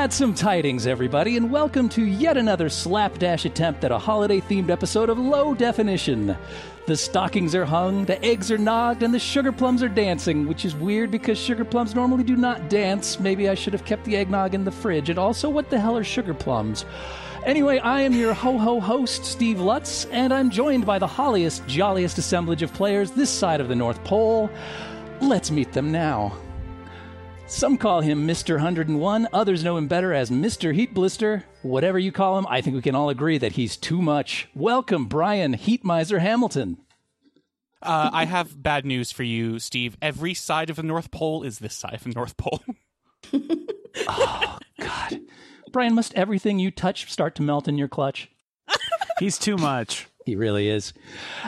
Gladsome tidings, everybody, and welcome to yet another slapdash attempt at a holiday themed episode of Low Definition. The stockings are hung, the eggs are nogged, and the sugar plums are dancing, which is weird because sugar plums normally do not dance. Maybe I should have kept the eggnog in the fridge. And also, what the hell are sugar plums? Anyway, I am your ho ho host, Steve Lutz, and I'm joined by the holliest, jolliest assemblage of players this side of the North Pole. Let's meet them now. Some call him Mr. 101, others know him better as Mr. Heat Blister. Whatever you call him, I think we can all agree that he's too much. Welcome, Brian Heat Miser Hamilton. Uh, I have bad news for you, Steve. Every side of the North Pole is this side of the North Pole. oh, God. Brian, must everything you touch start to melt in your clutch? He's too much. He really is.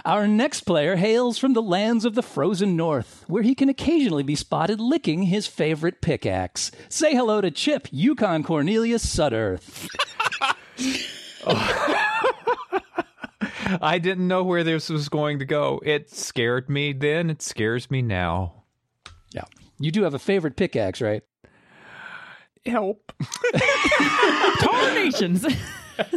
Our next player hails from the lands of the frozen north, where he can occasionally be spotted licking his favorite pickaxe. Say hello to Chip Yukon Cornelius Sudderth. I didn't know where this was going to go. It scared me then. It scares me now. Yeah. You do have a favorite pickaxe, right? Help. Tarnations.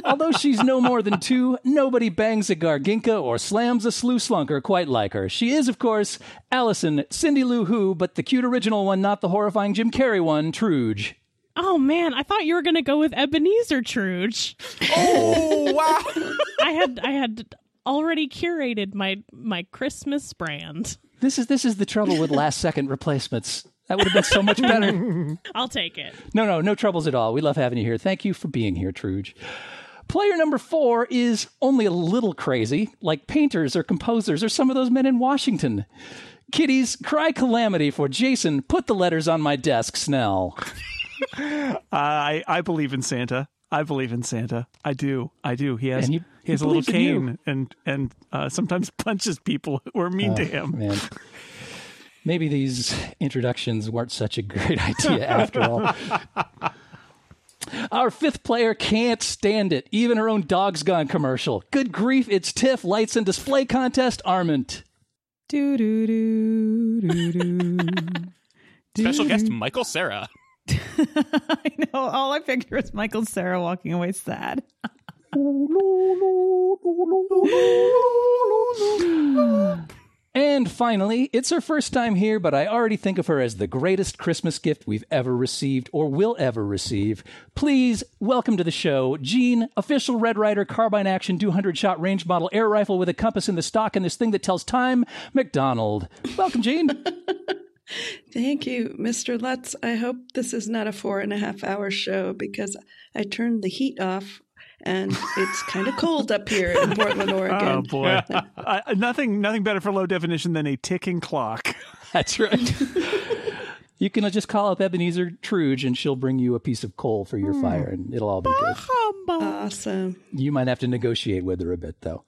Although she's no more than two, nobody bangs a Garginka or slams a Slew Slunker quite like her. She is, of course, Allison, Cindy Lou Who, but the cute original one, not the horrifying Jim Carrey one, Truge. Oh man, I thought you were going to go with Ebenezer Truge. Oh wow! I had I had already curated my my Christmas brand. This is this is the trouble with last second replacements. That would have been so much better. I'll take it. No, no, no troubles at all. We love having you here. Thank you for being here, Truge. Player number four is only a little crazy, like painters or composers or some of those men in Washington. Kiddies, cry calamity for Jason. Put the letters on my desk, Snell. I I believe in Santa. I believe in Santa. I do. I do. He has And he- he has he a little believes in you. cane and and uh, sometimes punches people who are mean to Oh, him. Man. Maybe these introductions weren't such a great idea after all. Our fifth player can't stand it. Even her own dog's gone commercial. Good grief, it's TIFF Lights and Display Contest Arment. Do do do do do. Special guest Michael Cera. I know. All I picture is Michael Cera walking away sad. And finally, it's her first time here, but I already think of her as the greatest Christmas gift we've ever received or will ever receive. Please welcome to the show, Jean, official Red Ryder carbine action 200 shot range model air rifle with a compass in the stock and this thing that tells time, MacDonald. Welcome, Jean. Thank you, Mr. Lutz. I hope this is not a four and a half hour show because I turned the heat off and it's kind of cold up here in Portland, Oregon. Oh Oregon. boy, uh, nothing nothing better for low definition than a ticking clock. That's right. You can just call up Ebenezer Truge and she'll bring you a piece of coal for your fire and it'll all be good. Awesome. You might have to negotiate with her a bit, though.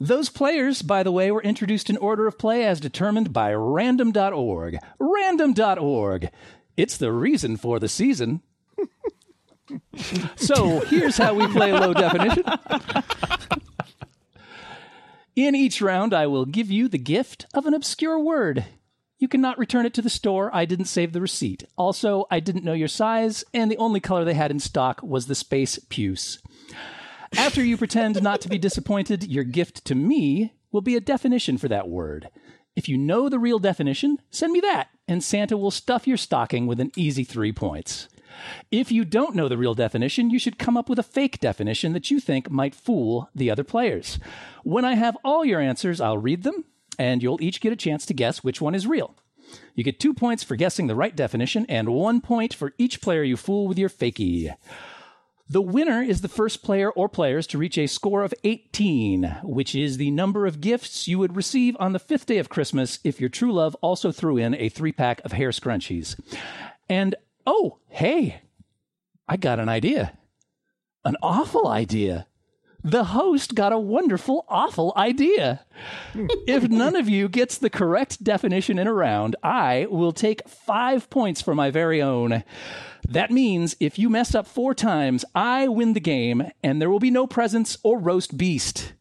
Those players, by the way, were introduced in order of play as determined by random.org. Random.org. It's the reason for the season. So here's how we play low definition. In each round, I will give you the gift of an obscure word. You cannot return it to the store. I didn't save the receipt. Also, I didn't know your size, and the only color they had in stock was the space puce. After you pretend not to be disappointed, your gift to me will be a definition for that word. If you know the real definition, send me that, and Santa will stuff your stocking with an easy three points. If you don't know the real definition, you should come up with a fake definition that you think might fool the other players. When I have all your answers, I'll read them, and you'll each get a chance to guess which one is real. You get two points for guessing the right definition, and one point for each player you fool with your fakie. The winner is the first player or players to reach a score of 18, which is the number of gifts you would receive on the fifth day of Christmas if your true love also threw in a three pack of hair scrunchies. And oh, hey, I got an idea. An awful idea. The host got a wonderful, awful idea. if none of you gets the correct definition in a round, I will take five points for my very own. That means if you mess up four times, I win the game, and there will be no presents or roast beast.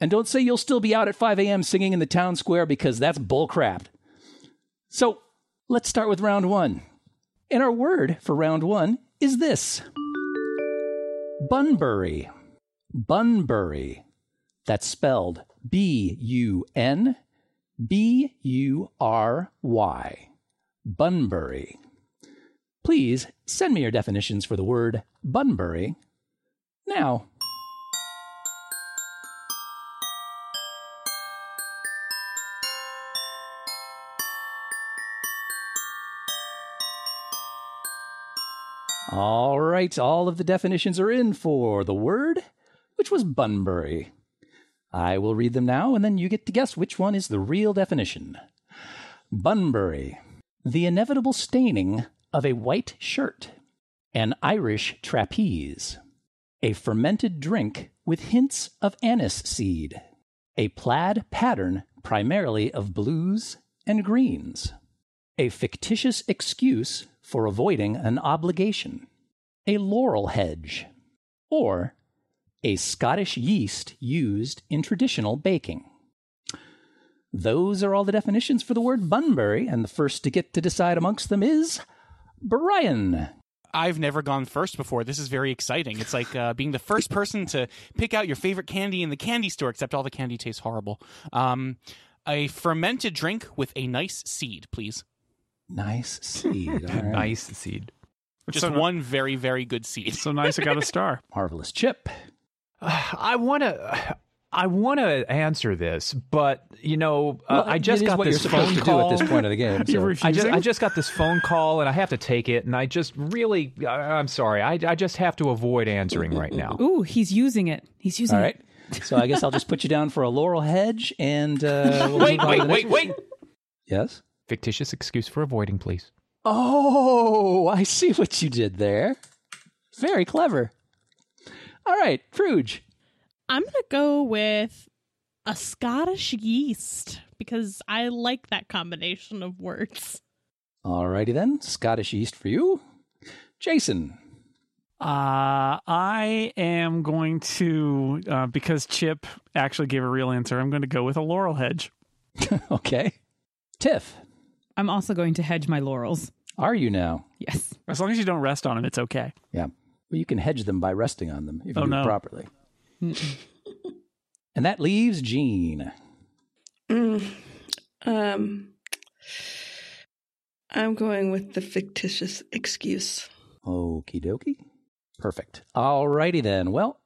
And don't say you'll still be out at 5 a.m. singing in the town square because that's bullcrap. So let's start with round one. And our word for round one is this? Bunbury. Bunbury. That's spelled B U N B U R Y. Bunbury. Please send me your definitions for the word Bunbury now. All right, all of the definitions are in for the word, which was Bunbury. I will read them now, and then you get to guess which one is the real definition. Bunbury, the inevitable staining of a white shirt, an Irish trapeze, a fermented drink with hints of anise seed, a plaid pattern primarily of blues and greens, a fictitious excuse for avoiding an obligation, a laurel hedge, or a Scottish yeast used in traditional baking. Those are all the definitions for the word Bunbury, and the first to get to decide amongst them is Brian. I've never gone first before. This is very exciting. It's like uh, being the first person to pick out your favorite candy in the candy store, except all the candy tastes horrible. Um, a fermented drink with a nice seed, please. Nice seed. All right. Nice seed. Just so, one very, very good seed. So nice, I got a star. Marvelous chip. I want to. I want to answer this, but you know, uh, I just it is got what this you're phone to call. do at this point of the game. You're so- refusing? I just, I just got this phone call and I have to take it, and I just really, I- I'm sorry, I, I just have to avoid answering right now. Ooh, he's using it. He's using it. All right. So I guess I'll just put you down for a laurel hedge, and uh, we'll Wait, move wait, wait, wait! Yes. Fictitious excuse for avoiding, please. Oh, I see what you did there. Very clever. All right, Truge. I'm going to go with a Scottish yeast because I like that combination of words. All righty then. Scottish yeast for you. Jason. Uh, I am going to, uh, because Chip actually gave a real answer, I'm going to go with a laurel hedge. Okay. Tiff. I'm also going to hedge my laurels. Are you now? Yes. As long as you don't rest on them, it's okay. Yeah. Well, you can hedge them by resting on them if you Oh, do no. it properly. and that leaves Jean. Mm, um, I'm going with the fictitious excuse. Okie dokie. Perfect. All righty then. Well,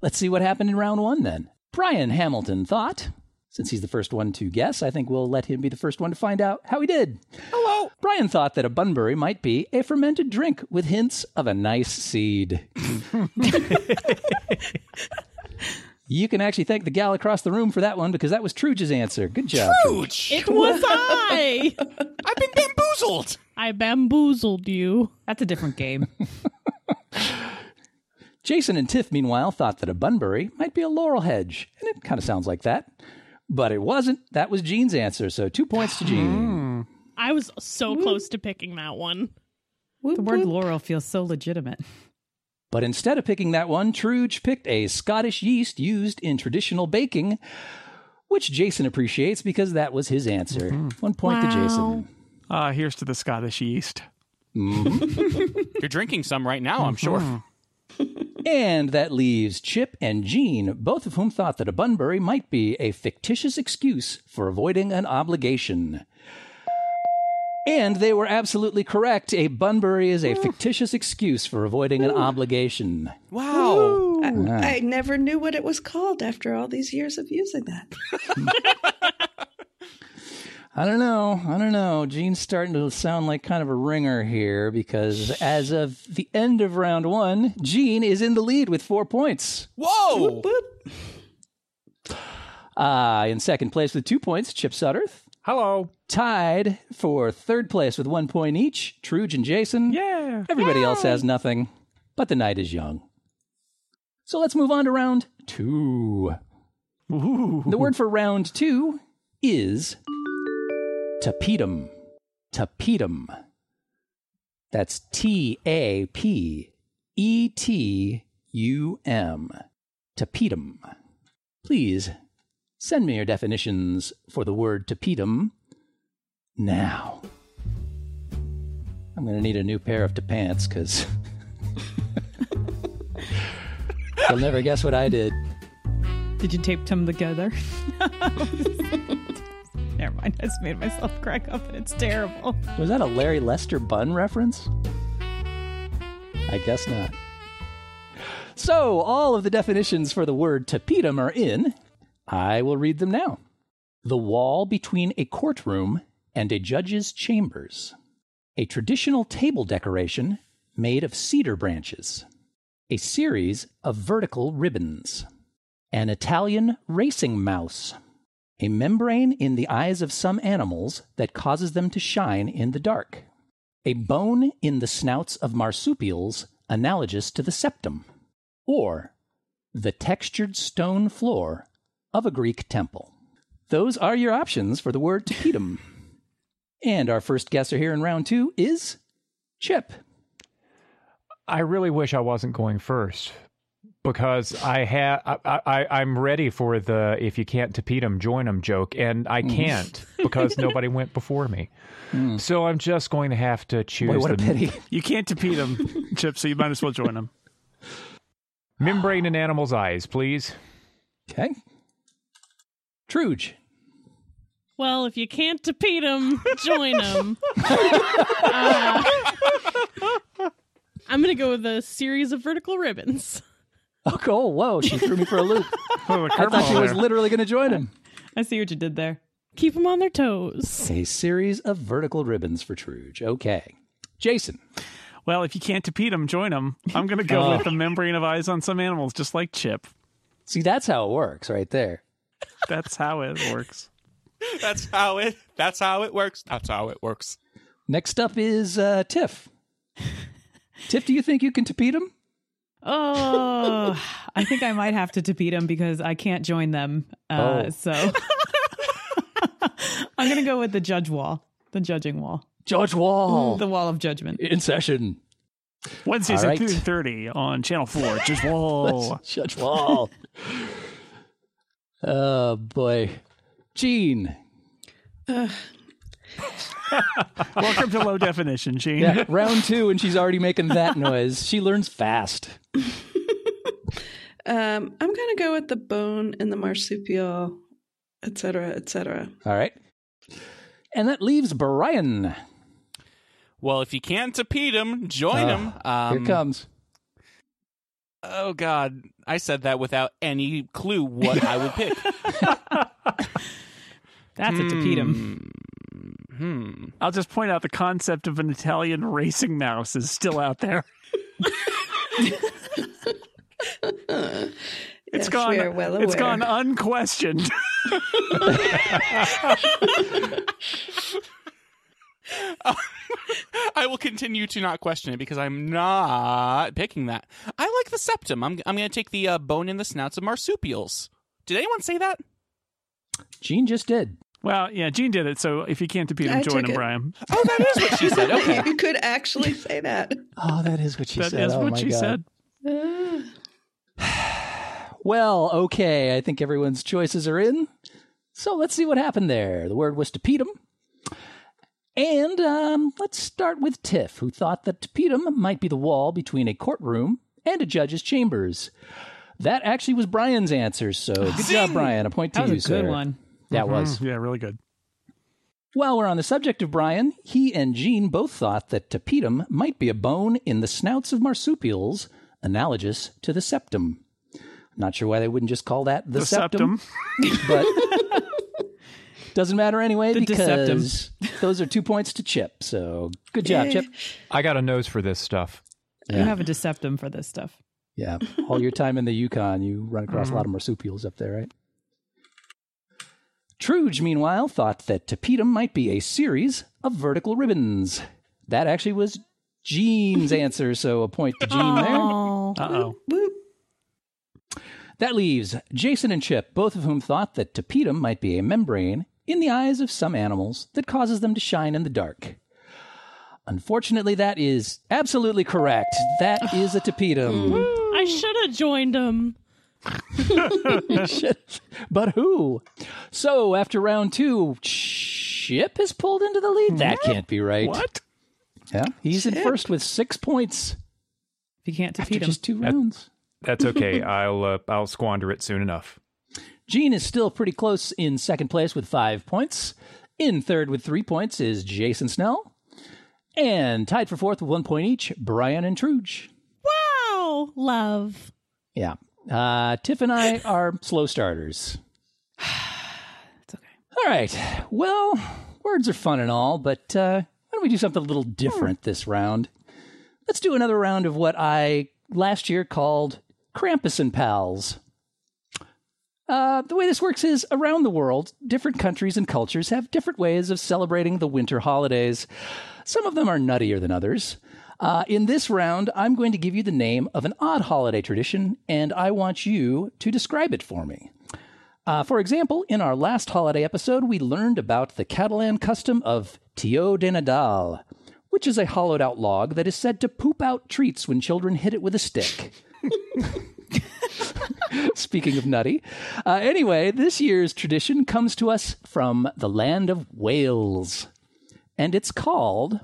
let's see what happened in round one then. Brian Hamilton thought, since he's the first one to guess, I think we'll let him be the first one to find out how he did. Hello. Brian thought that a Bunbury might be a fermented drink with hints of a nice seed. you can actually thank the gal across the room for that one because that was Truge's answer. Good job. Truge. Ouch! It was I. I've been bamboozled. I bamboozled you. That's a different game. Jason and Tiff, meanwhile, thought that a Bunbury might be a laurel hedge, and it kind of sounds like that. But it wasn't. That was Jean's answer, so two points to Jean. Hmm. I was so close to picking that one. Whoop, the word whoop. laurel feels so legitimate. But instead of picking that one, Truge picked a Scottish yeast used in traditional baking, which Jason appreciates because that was his answer. Mm-hmm. One point to Jason. Uh, here's to the Scottish yeast. Mm-hmm. You're drinking some right now, I'm sure. Mm-hmm. And that leaves Chip and Jean, both of whom thought that a Bunbury might be a fictitious excuse for avoiding an obligation. And they were absolutely correct. A Bunbury is a fictitious excuse for avoiding an obligation. Wow. I, ah. I never knew what it was called after all these years of using that. I don't know. I don't know. Jean's starting to sound like kind of a ringer here because as of the end of round one, Jean is in the lead with four points. Whoa! Whoop. Uh, in second place with two points, Chip Sudderth. Hello. Tied for third place with one point each, Truge and Jason. Yeah. Everybody else has nothing, but the night is young. So let's move on to round two. Ooh. The word for round two is Tapetum. Tapetum. That's T A P E T U M. Tapetum. Please send me your definitions for the word tapetum now. I'm going to need a new pair of pants because you'll never guess what I did. Did you tape them together? I just made myself crack up and it's terrible. Was that a Larry Lester Bun reference? I guess not. So, all of the definitions for the word tapetum are in. I will read them now. The wall between a courtroom and a judge's chambers. A traditional table decoration made of cedar branches. A series of vertical ribbons. An Italian racing mouse. A membrane in the eyes of some animals that causes them to shine in the dark. A bone in the snouts of marsupials analogous to the septum. Or the textured stone floor of a Greek temple. Those are your options for the word tapetum. and our first guesser here in round two is Chip. I really wish I wasn't going first because I have I, I I'm ready for the if you can't tapete 'em, join 'em joke, and I mm. can't because nobody went before me. Mm. So I'm just going to have to choose Boy, what a the pity. You can't defeat them, Chip, so you might as well join them. membrane in animals' eyes, please. Okay. Truge. Well, if you can't defeat them, join them. Uh, I'm going to go with a series of vertical ribbons. Oh, cool. Whoa, she threw me for a loop. Oh, a I thought she curveball was literally going to join him. I see what you did there. Keep them on their toes. A series of vertical ribbons for Truge. Okay. Jason. Well, if you can't defeat them, join them. I'm going to go Oh. with the membrane of eyes on some animals, just like Chip. See, that's how it works right there. That's how it works. That's how it. That's how it works. That's how it works. Next up is uh, Tiff. Tiff, do you think you can tapete him? Oh, I think I might have to defeat them because I can't join them. Uh, Oh. So I'm going to go with the judge wall, the judging wall, Judge Wall the wall of judgment. in session. Wednesdays All at right. 2.30 on Channel 4. Just whoa. Judge Wall. oh, boy. Jean. Welcome to Low Definition, Jean. Yeah, round two, and she's already making that noise. She learns fast. Um, I'm going to go with the bone and the marsupial, et cetera, et cetera. All right. And that leaves Brian. Well, if you can't defeat him, join him. Um, Here comes. Oh God, I said that without any clue what I would pick. That's a defeat 'em. Hmm. I'll just point out the concept of an Italian racing mouse is still out there. It's Yes, gone. we are well It's aware. gone unquestioned. I will continue to not question it because I'm not picking that. I like the septum. I'm I'm going to take the uh, bone in the snouts of marsupials. Did anyone say that? Jean just did. Well, yeah, Jean did it. So if you can't defeat him, I join him, it. Brian. Oh, that is what she said. Okay. You could actually say that. Oh, that is what she That said. That is oh, what my she God. said. Well, okay. I think everyone's choices are in. So let's see what happened there. The word was tapetum. And um, let's start with Tiff, who thought that tapetum might be the wall between a courtroom and a judge's chambers. That actually was Brian's answer. So good job, Brian. A point to That was you, a good sir. one. That was. Mm, yeah, really good. While we're on the subject of Brian, he and Jean both thought that tapetum might be a bone in the snouts of marsupials, analogous to the septum. Not sure why they wouldn't just call that the, The septum, septum. but doesn't matter anyway The because those are two points to Chip. So good job, Chip. I got a nose for this stuff. You have a deceptum for this stuff. Yeah, all your time in the Yukon, you run across a lot of marsupials up there, right? Truge, meanwhile, thought that tapetum might be a series of vertical ribbons. That actually was Jean's answer, so a point to Jean there. Uh oh. That leaves Jason and Chip, both of whom thought that tapetum might be a membrane in the eyes of some animals that causes them to shine in the dark. Unfortunately, that is absolutely correct. That is a tapetum. I should have joined them. Shit. But who? So after round two, Chip is pulled into the lead. That can't be right. What? Yeah, he's in first with six points if you can't after defeat him, just two rounds. That's okay. I'll uh, I'll squander it soon enough. Jean is still pretty close in second place with five points. In third with three points is Jason Snell. And tied for fourth with one point each, Brian and Truge. Wow, love. Yeah. Uh, Tiff and I are slow starters. It's okay. All right. Well, words are fun and all, but uh, why don't we do something a little different this round? Let's do another round of what I last year called Krampus and Pals. Uh, the way this works is around the world, different countries and cultures have different ways of celebrating the winter holidays. Some of them are nuttier than others. Uh, in this round, I'm going to give you the name of an odd holiday tradition, and I want you to describe it for me. Uh, for example, in our last holiday episode, we learned about the Catalan custom of Tio de Nadal, which is a hollowed out log that is said to poop out treats when children hit it with a stick. Speaking of nutty. Uh, anyway, this year's tradition comes to us from the land of Wales, and it's called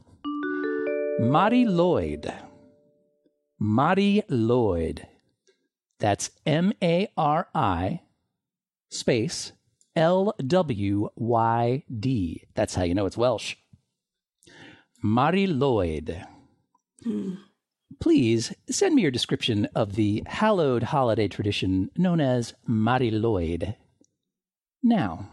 Mari Lwyd. Mari Lwyd. That's M A R I space L W Y D. That's how you know it's Welsh. Mari Lwyd. Please send me your description of the hallowed holiday tradition known as Mari Lwyd. Now,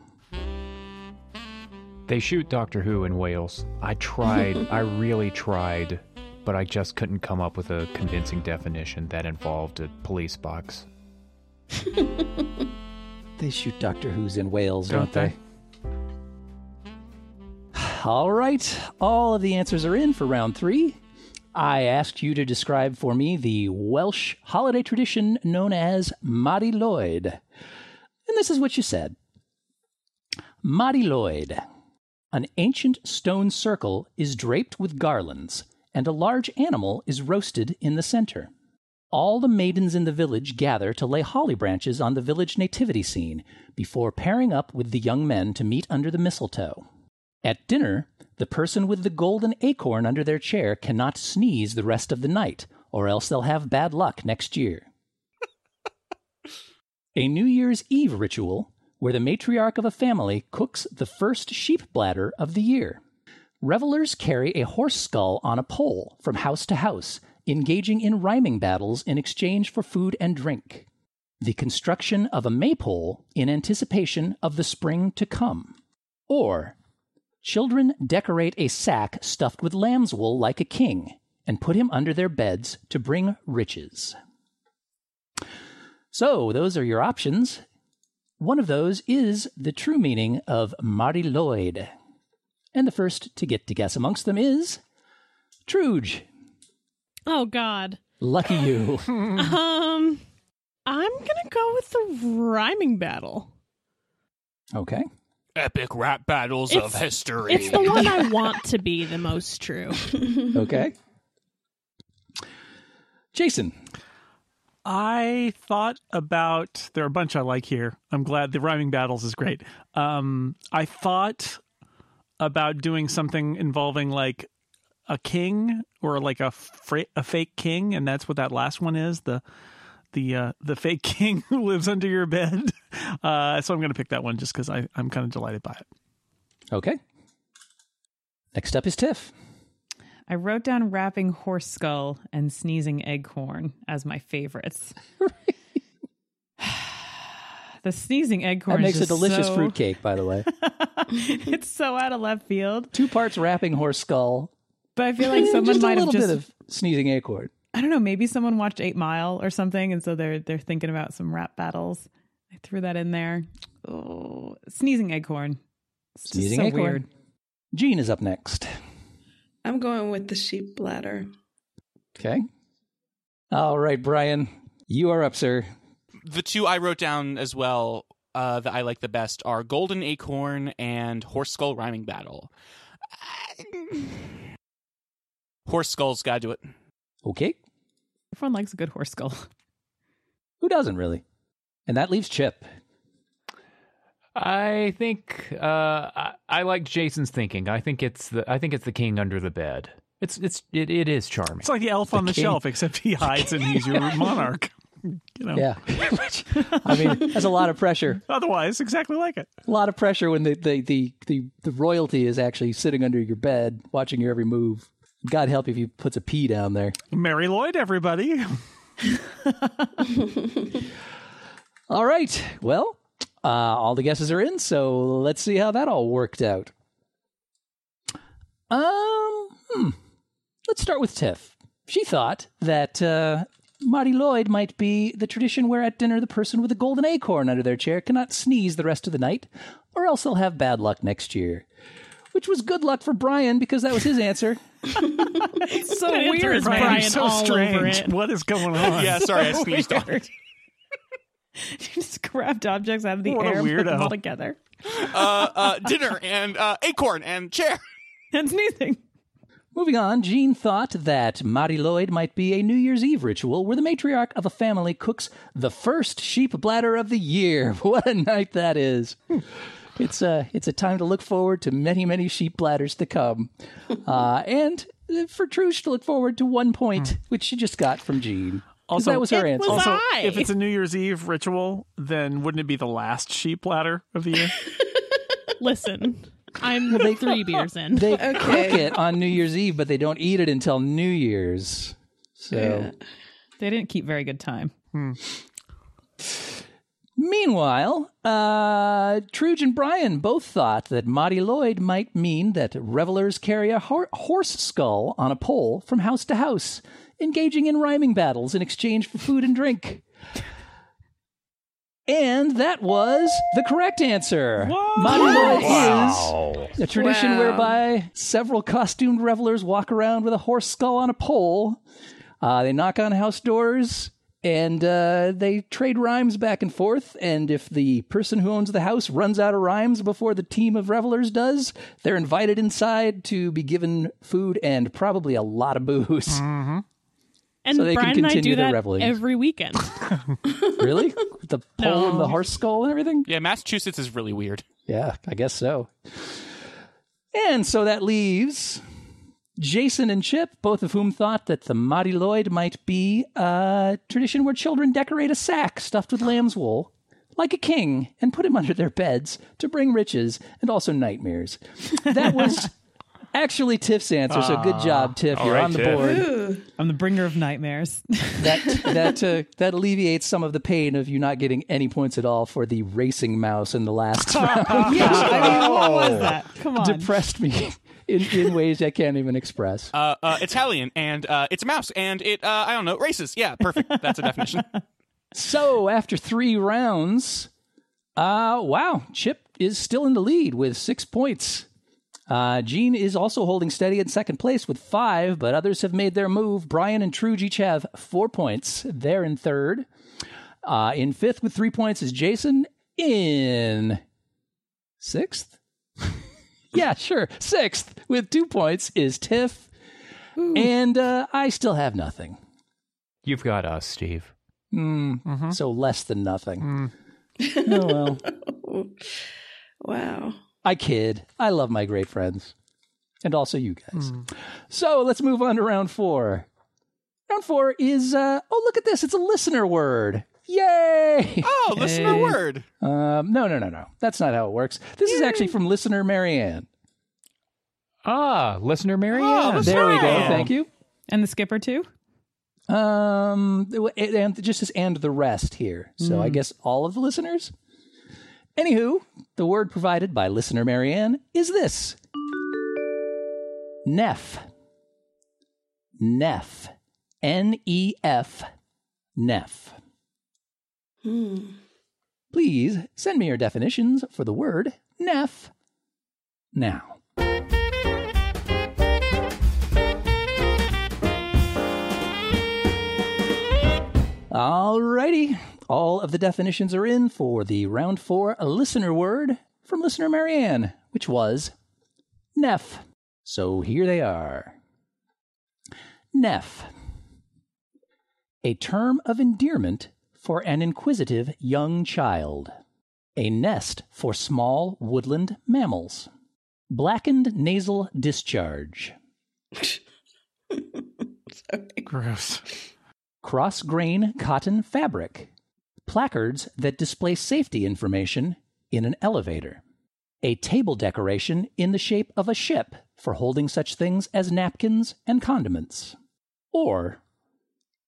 They shoot Doctor Who in Wales. I tried. I really tried, but I just couldn't come up with a convincing definition that involved a police box. they shoot Doctor Who's in Wales, don't, Don't they? All right, all of the answers are in for round three. I asked you to describe for me the Welsh holiday tradition known as Mari Lwyd. And this is what you said Mari Lwyd. An ancient stone circle is draped with garlands, and a large animal is roasted in the center. All the maidens in the village gather to lay holly branches on the village nativity scene before pairing up with the young men to meet under the mistletoe. At dinner, the person with the golden acorn under their chair cannot sneeze the rest of the night, or else they'll have bad luck next year. a New Year's Eve ritual where the matriarch of a family cooks the first sheep bladder of the year. Revelers carry a horse skull on a pole from house to house, engaging in rhyming battles in exchange for food and drink. The construction of a maypole in anticipation of the spring to come. Or, children decorate a sack stuffed with lamb's wool like a king and put him under their beds to bring riches. So, those are your options. One of those is the true meaning of Mari Lwyd. And the first to get to guess amongst them is Truge. Oh God. Lucky you. Um, I'm gonna go with the rhyming battle. Okay. Epic rap battles It's- of history. It's the one I want to be the most true. Okay. Jason. I thought about there are a bunch I like here. I'm glad the rhyming battles is great. Um, I thought about doing something involving like a king or like a a fake king, and that's what that last one is the the uh, the fake king who lives under your bed. Uh, so I'm going to pick that one just because I I'm kind of delighted by it. Okay. Next up is Tiff. I wrote down wrapping horse skull and sneezing eggcorn as my favorites. the sneezing eggcorn That makes a delicious so- fruitcake, by the way. it's so out of left field, Two parts wrapping horse skull. but I feel like someone just a might have little just bit of sneezing acorn. I don't know, maybe someone watched 8 Mile or something and so they're they're thinking about some rap battles. I threw that in there. Oh, sneezing. It's Sneezing so acorn. weird. Gene is up next. I'm going with the sheep bladder. Okay. All right, Brian. You are up, sir. the two I wrote down as well uh, that I like the best are Golden Acorn and Horse Skull Rhyming Battle. Horse Skull's got to do it. Okay. Everyone likes a good horse skull. Who doesn't really? And that leaves Chip. I think uh, I, I like Jason's thinking. I think it's the I think it's the king under the bed. It's it's it, it is charming. It's like the elf on the king. shelf, except he hides and he's your monarch. You know, Yeah. Which, I mean, that's a lot of pressure. otherwise exactly like it. A lot of pressure when the, the, the, the, the royalty is actually sitting under your bed, watching your every move. God help you if he puts a pee down there. Mari Lwyd, everybody. All right. Well, uh, all the guesses are in, so let's see how that all worked out. Um, hmm. let's start with Tiff. She thought that uh, Mari Lwyd might be the tradition where at dinner the person with a golden acorn under their chair cannot sneeze the rest of the night, or else they'll have bad luck next year. Which was good luck for Brian because that was his answer. It's so Good answer weird, is man. Brian so all over strange. it. What is going on? yeah, sorry, I sneezed on it. You just grabbed objects out of the What a air and put them all together. Uh, uh, dinner and uh, acorn and chair. And sneezing. Moving on, Jean thought that Mari Lwyd might be a New Year's Eve ritual where the matriarch of a family cooks the first sheep bladder of the year. What a night that is! It's a it's a time to look forward to many many sheep bladders to come, uh, and uh, for Truge to look forward to one point, which she just got from Jean. 'Cause Also- that was her It answer. was Also, I. if it's a New Year's Eve ritual, then wouldn't it be the last sheep ladder of the year? Listen, I'm three beers in. They Okay. cook it on New Year's Eve, but they don't eat it until New Year's. So. Yeah. They didn't keep very good time. Meanwhile, uh, Truge and Brian both thought that Mari Lwyd might mean that revelers carry a hor- horse skull on a pole from house to house, engaging in rhyming battles in exchange for food and drink. And that was the correct answer. Mari Lwyd is a tradition Wow. whereby several costumed revelers walk around with a horse skull on a pole. Uh, they knock on house doors and uh, they trade rhymes back and forth. And if the person who owns the house runs out of rhymes before the team of revelers does, they're invited inside to be given food and probably a lot of booze. And so they can Brian and I do their that reveling. every weekend. really? With the pole and the horse skull and everything? Yeah, Massachusetts is really weird. Yeah, I guess so. And so that leaves Jason and Chip, both of whom thought that the Mari Lwyd might be a tradition where children decorate a sack stuffed with lamb's wool, like a king, and put him under their beds to bring riches and also nightmares. That was actually Tiff's answer, so good job, Tiff. all You're right, on the Tiff. board. Ooh. I'm the bringer of nightmares. That that uh, that alleviates some of the pain of you not getting any points at all for the racing mouse in the last round. yeah, I mean, what was that? Come on. depressed me in, in ways I can't even express. Uh, uh, Italian and uh, it's a mouse and it uh, I don't know races. Yeah, perfect. That's a definition. So after three rounds, uh, wow, Chip is still in the lead with six points. Uh, Jean is also holding steady in second place with five, but others have made their move. Brian and Truge each have four points. They're in third. Uh, in fifth with three points is Jason. In sixth? yeah, sure. Sixth with two points is Tiff. And uh, I still have nothing. You've got us, Steve. Mm, So less than nothing. oh well. Wow. I kid. I love my great friends. And also you guys. So let's move on to round four. Round four is uh oh look at this, it's a listener word. Yay! Oh, listener word. Um no no no no. That's not how it works. This is actually from listener Marianne. Ah, listener Marianne. Oh, listener There we go. Thank you. and the skipper too. Um, it, and just as and the rest here. So I guess all of the listeners. Anywho, the word provided by listener Marianne is this: Nef. Nef. N E F. Nef. Hmm. Please send me your definitions for the word Nef now. Alrighty. All of the definitions are in for the round four listener word from listener Marianne, which was Nef. So here they are. Nef. A term of endearment for an inquisitive young child. A nest for small woodland mammals. Blackened nasal discharge. Sorry. Gross. cross grain cotton fabric, placards that display safety information in an elevator, a table decoration in the shape of a ship for holding such things as napkins and condiments, or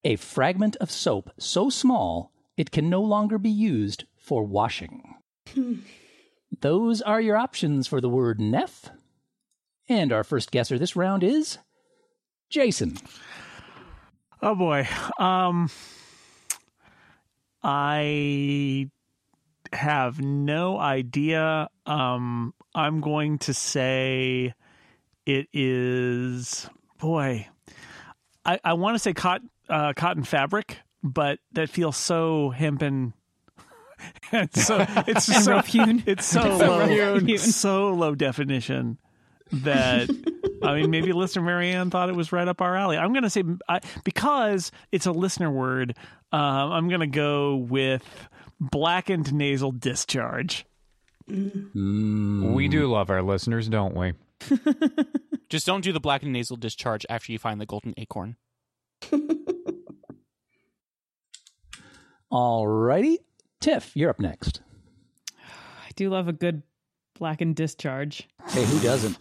a fragment of soap so small it can no longer be used for washing. Those are your options for the word Nef. And our first guesser this round is Jason. Oh boy. Um I have no idea. Um I'm going to say it is boy. I, I want to say cotton uh, cotton fabric, but that feels so hempen it's so it's so rough-hewn. it's so so low so low definition that I mean maybe listener Marianne thought it was right up our alley. I'm going to say I, because it's a listener word. Um, I'm going to go with blackened nasal discharge. We do love our listeners, don't we? Just don't do the blackened nasal discharge after you find the golden acorn. Alrighty. Tiff, you're up next. I do love a good blackened discharge. Hey, who doesn't?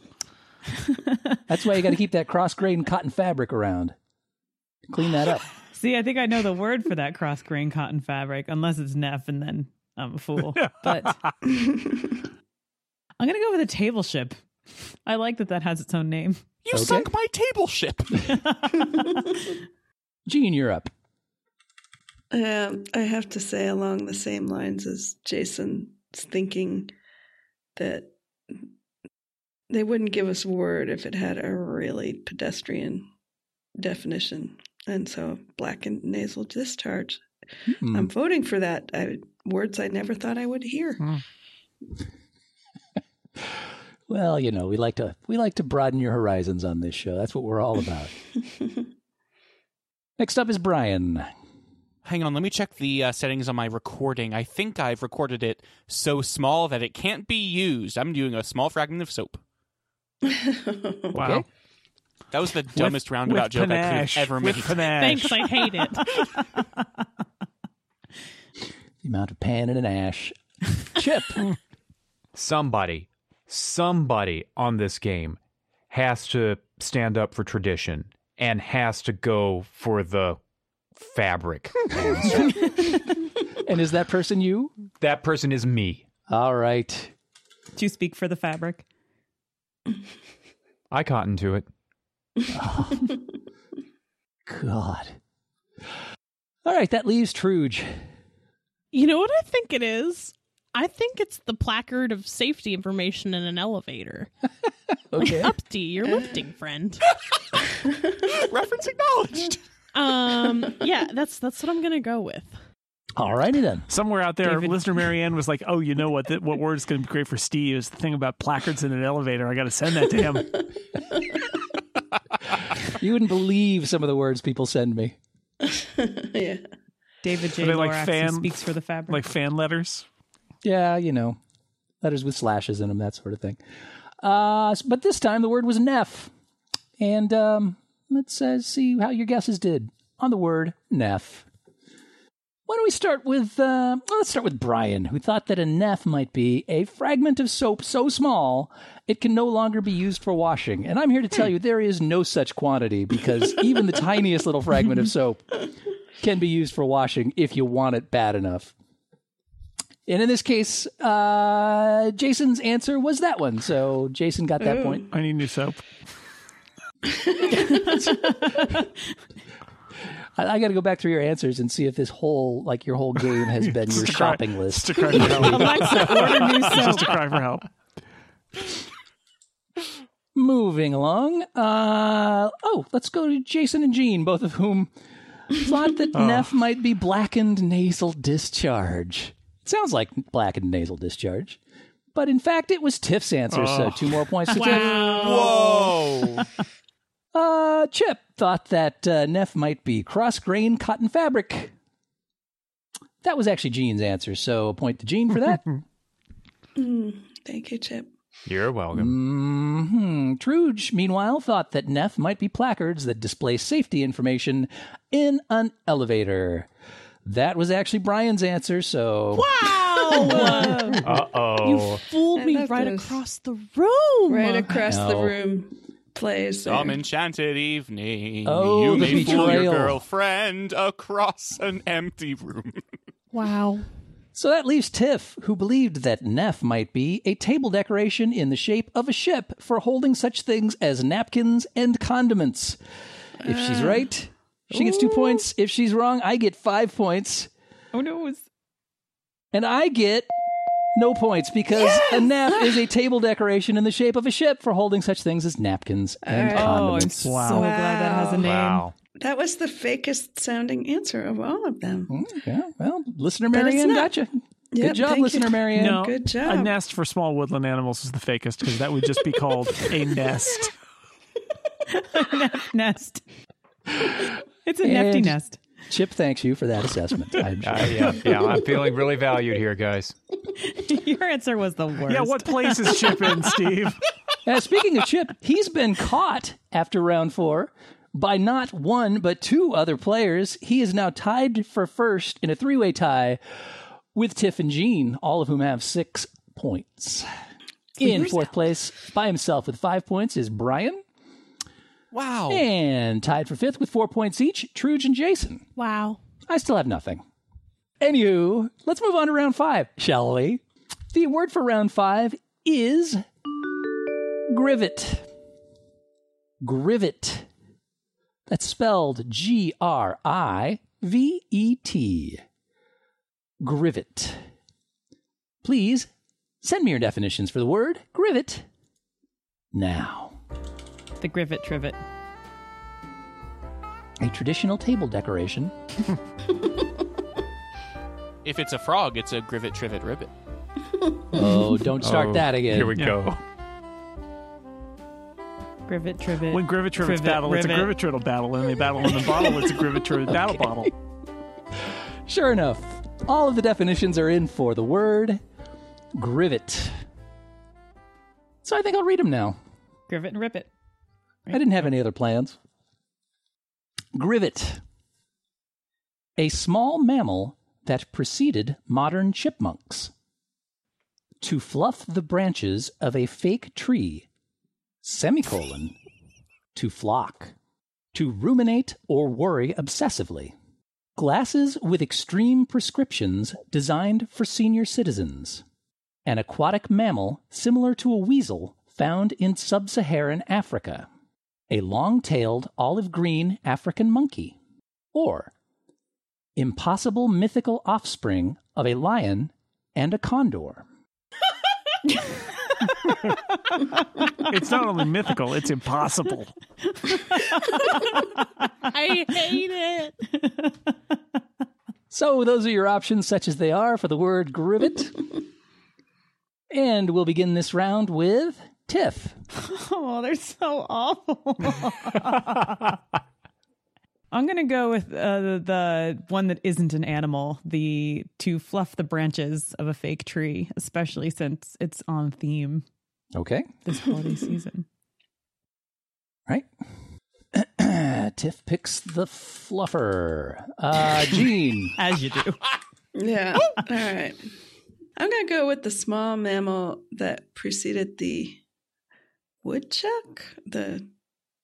That's why you got to keep that cross grain cotton fabric around. Clean that up. See, I think I know the word for that cross grain cotton fabric, unless it's Nef, and then I'm a fool. But I'm going to go with a table ship. I like that that has its own name. You Okay. sunk my table ship. Jean, you're up. Um, I have to say, along the same lines as Jason's thinking that they wouldn't give us a word if it had a really pedestrian definition. And so, blackened nasal discharge. Hmm. I'm voting for that. I, words I never thought I would hear. Well, you know, we like to we like to broaden your horizons on this show. That's what we're all about. Next up is Brian. Hang on, let me check the uh, settings on my recording. I think I've recorded it so small that it can't be used. I'm doing a small fragment of soap. Wow. Okay. That was the dumbest roundabout with joke I could have ever with made. panache. Thanks, I hate it. The amount of pan and an ash. Chip. Somebody, somebody on this game has to stand up for tradition and has to go for the fabric. and is that person you? that person is me. All right. Do you speak for the fabric? I cotton to it. God. All right, that leaves Truge. You know what I think it is? I think it's the placard of safety information in an elevator. Okay. Like Upty, your lifting friend. Reference acknowledged. Um, yeah, that's that's what I'm gonna go with. All righty then. Somewhere out there, David- listener Marianne was like, "Oh, you know what? Th- what word is going to be great for Steve is the thing about placards in an elevator. I got to send that to him." You wouldn't believe some of the words people send me. yeah. David J. they like Lorax fan- speaks for the fabric. like fan letters. Yeah, you know, letters with slashes in them, that sort of thing. Uh, but this time the word was Nef. And um, let's uh, see how your guesses did on the word Nef. Why don't we start with, uh, well, let's start with Brian, who thought that a Nef might be a fragment of soap so small it can no longer be used for washing. And I'm here to tell you there is no such quantity because even the tiniest little fragment of soap can be used for washing if you want it bad enough. And in this case, uh, Jason's answer was that one. So Jason got that point. I need new soap. I, I got to go back through your answers and see if this whole, like your whole game, has been your Just cry- shopping list. Just to cry for help. Alexa, order new just to cry for help. Moving along. Uh, oh, let's go to Jason and Jean, both of whom thought that Nef might be blackened nasal discharge. Sounds like blackened nasal discharge. But in fact, it was Tiff's answer, so two more points to Tiff. Whoa. Uh, Chip thought that uh, Nef might be cross grain cotton fabric. That was actually Jean's answer, so a point to Jean for that. Mm, thank you, Chip. You're welcome. hmm Truge, meanwhile, thought that Nef might be placards that display safety information in an elevator. That was actually Brian's answer, so Wow! Uh oh. you fooled I me right those. across the room. Right across the room plays. there. Some enchanted evening, Oh, you the may fool your girlfriend across an empty room. Wow. So that leaves Tiff, who believed that Nef might be a table decoration in the shape of a ship for holding such things as napkins and condiments. If she's ah. right, she gets two points. If she's wrong, I get five points. Oh no, it was And I get no points because a nap is a table decoration in the shape of a ship for holding such things as napkins and Alright. Oh, I'm condiments. so Wow. glad that has a name. Wow. That was the fakest sounding answer of all of them. Mm, yeah, well, listener it's Marianne not. gotcha. Yep, Good job, thank listener you. Marianne. No, Good job. A job. nest for small woodland animals is the fakest because that would just be called a nest. nest. It's a nefty And- nest. Chip thanks you for that assessment. I'm sure. Uh, yeah, yeah. I'm feeling really valued here, guys. Your answer was the worst. Yeah, what place is Chip in, Steve? Uh, speaking of Chip, he's been caught after round four by not one but two other players. He is now tied for first in a three-way tie with Tiff and Jean, all of whom have six points. In fourth place by himself with five points is Brian, Wow. and tied for fifth with four points each, Truge and Jason. Wow. I still have nothing. Anywho, let's move on to round five, shall we? The word for round five is grivet. Grivet. That's spelled G R I V E T. Grivet. Please send me your definitions for the word grivet now. The Grivet Trivet. A traditional table decoration If it's a frog, it's a grivet, trivet, ribbit. Oh, don't start Oh, that again. Here we Yeah. go. Grivet Trivet. When Grivet Trivets Trivet, battle, it's a. Grivet Trivet battle. And they battle in the bottle, it's a Grivet Trivet battle bottle. Sure enough, all of the definitions are in for the word grivet. So I think I'll read them now. Grivet and Rippet. I didn't have any other plans. Grivet. A small mammal that preceded modern chipmunks. To fluff the branches of a fake tree. Semicolon. To flock. To ruminate or worry obsessively. Glasses with extreme prescriptions designed for senior citizens. An aquatic mammal similar to a weasel found in sub Saharan Africa. A long tailed olive green African monkey. Or impossible mythical offspring of a lion and a condor. It's not only mythical, it's impossible. I hate it. So those are your options, such as they are, for the word grivet. and we'll begin this round with Tiff. Oh, they're so awful. I'm going to go with uh, the, the one that isn't an animal, the to fluff the branches of a fake tree, especially since it's on theme Okay. this holiday season. Right. Tiff picks the fluffer. Uh, Jean. As you do. Yeah. All right. I'm going to go with the small mammal that preceded the woodchuck. The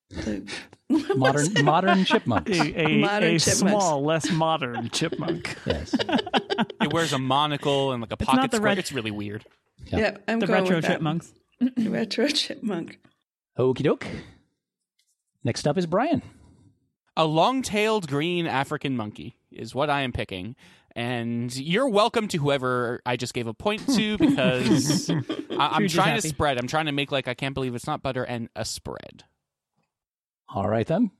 the modern modern chipmunk. A, a, Modern a small, less modern chipmunk. Yes. It wears a monocle and like a not pocket the square. ret- It's really weird. Yeah, I'm The going retro with that. chipmunks. The retro chipmunk. Okie doke. Next up is Brian. A long-tailed green African monkey is what I am picking. And you're welcome to whoever I just gave a point to because I- I'm Scrooge is trying to spread. I'm trying to make like I can't believe it's not butter and a spread. All right then.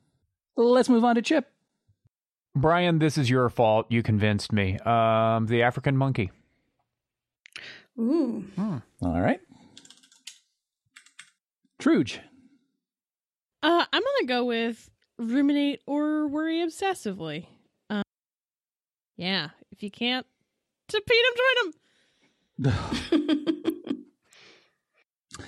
Let's move on to Chip. Brian, this is your fault. You convinced me. Um, the African monkey. Ooh. All right. Truge. Uh, I'm gonna go with ruminate or worry obsessively. Uh, yeah, if you can't defeat him, join him.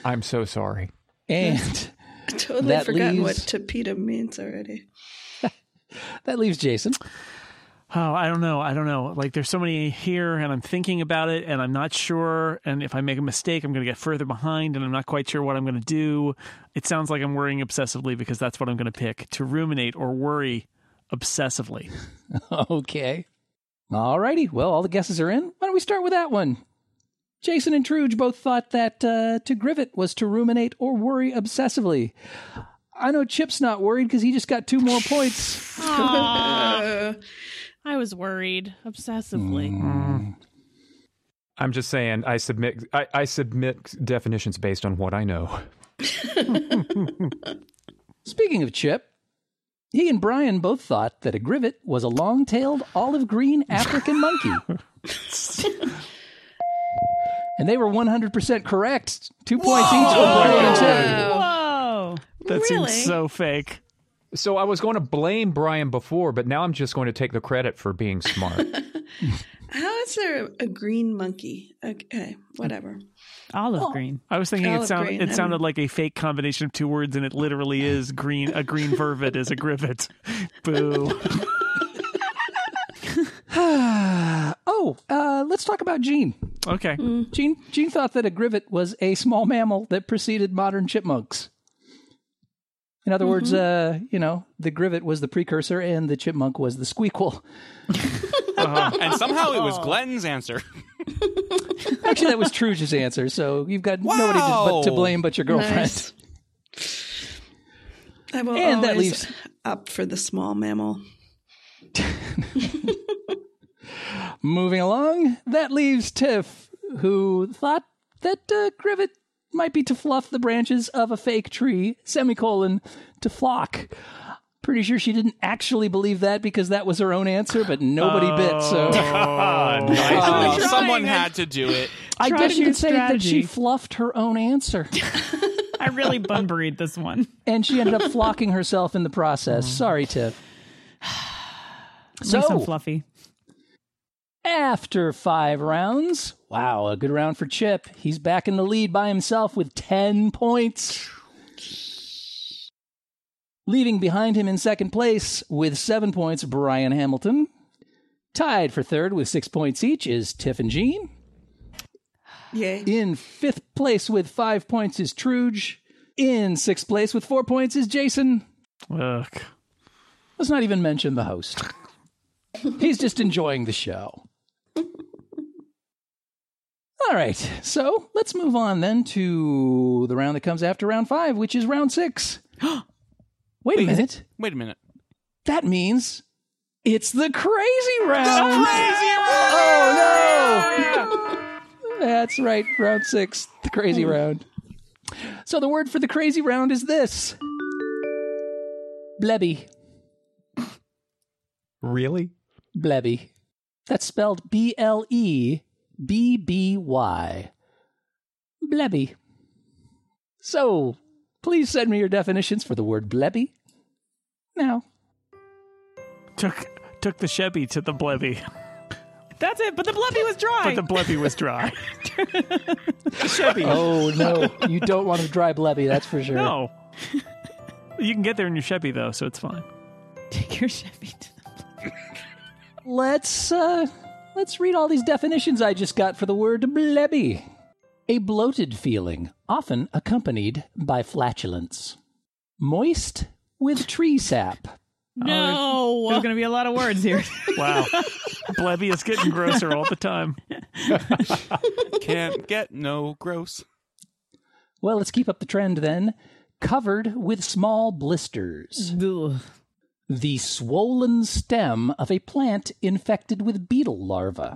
I'm so sorry. And I Totally That forgotten what leaves- tapita means already. that leaves Jason. Oh, I don't know. I don't know. Like, there's so many here, and I'm thinking about it, and I'm not sure. And if I make a mistake, I'm going to get further behind, and I'm not quite sure what I'm going to do. It sounds like I'm worrying obsessively because that's what I'm going to pick to ruminate or worry obsessively. Okay. All righty. Well, all the guesses are in. Why don't we start with that one? Jason and Truge both thought that uh, to grivet was to ruminate or worry obsessively. I know Chip's not worried because he just got two more points. Aw, I was worried obsessively. Mm. I'm just saying. I submit. I, I submit definitions based on what I know. Speaking of Chip, he and Brian both thought that a grivet was a long tailed olive green African monkey. and they were 100% correct. Two points each for Brian and Chip. Whoa. That Really? seems so fake. So I was going to blame Brian before, but now I'm just going to take the credit for being smart. how is there a green monkey? Okay, whatever. Olive green. I was thinking it sounded green, it sounded like a fake combination of two words, and it literally is green. A green vervet is a grivet. Boo. oh, uh, let's talk about Jean. Okay. Jean, Jean thought that a grivet was a small mammal that preceded modern chipmunks. In other words, uh, you know, the grivet was the precursor and the chipmunk was the squeakquel. and somehow it was Glenn's answer. Actually, that was Truge's answer, so you've got nobody to, but to blame but your girlfriend. Nice. I will And that leaves- up for the small mammal. Moving along, that leaves Tiff, who thought that uh, Grivet might be to fluff the branches of a fake tree, semicolon, to flock. Pretty sure she didn't actually believe that because that was her own answer, but nobody bit. Oh. So Oh, trying. someone had to do it. I Try guess you could use say that she fluffed her own answer, I really bunburied this one. and she ended up flocking herself in the process. Sorry, Tiff. At least So fluffy. after five rounds, wow, a good round for Chip. He's back in the lead by himself with ten points. Leaving behind him in second place with seven points, Brian Hamilton. Tied for third with six points each is Tiff and Jean. Yay. In fifth place with five points is Truge. In sixth place with four points is Jason. Ugh. Let's not even mention the host. He's just enjoying the show. All right, so let's move on then to the round that comes after round five, which is round six. Wait a minute. Wait a minute. That means it's the crazy round. Crazy Oh no! That's right, round six, the crazy hmm. round. So the word for the crazy round is this Blebby. really? Blebby. That's spelled B L E B B Y. Blebby. So, please send me your definitions for the word blebby. Now. Took took the Chevy to the Blebby, That's it. But the Blebby was dry. but the Blebby was dry. Chevy. Oh no, you don't want a dry blebby, that's for sure. No. You can get there in your Chevy though, so it's fine. Take your Chevy to the blebby. Let's uh let's read all these definitions I just got for the word blebby. A bloated feeling, often accompanied by flatulence. Moist with tree sap. Oh, no. There's going to be a lot of words here. Wow. Blebby is getting grosser all the time. Can't get no gross. Well, let's keep up the trend then. Covered with small blisters. Ugh. The swollen stem of a plant infected with beetle larvae.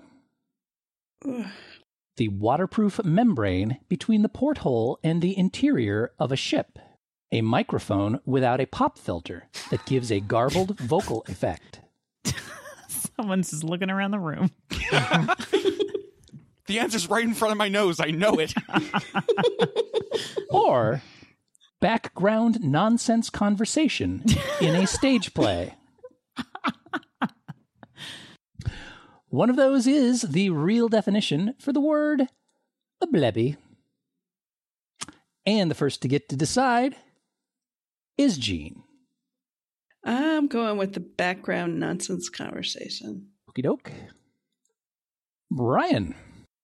The waterproof membrane between the porthole and the interior of a ship. A microphone without a pop filter that gives a garbled vocal effect. Someone's just looking around the room. The answer's right in front of my nose. I know it. Or background nonsense conversation in a stage play. One of those is the real definition for the word a blebby. And the first to get to decide is Jean. I'm going with the background nonsense conversation. Okie doke. Brian.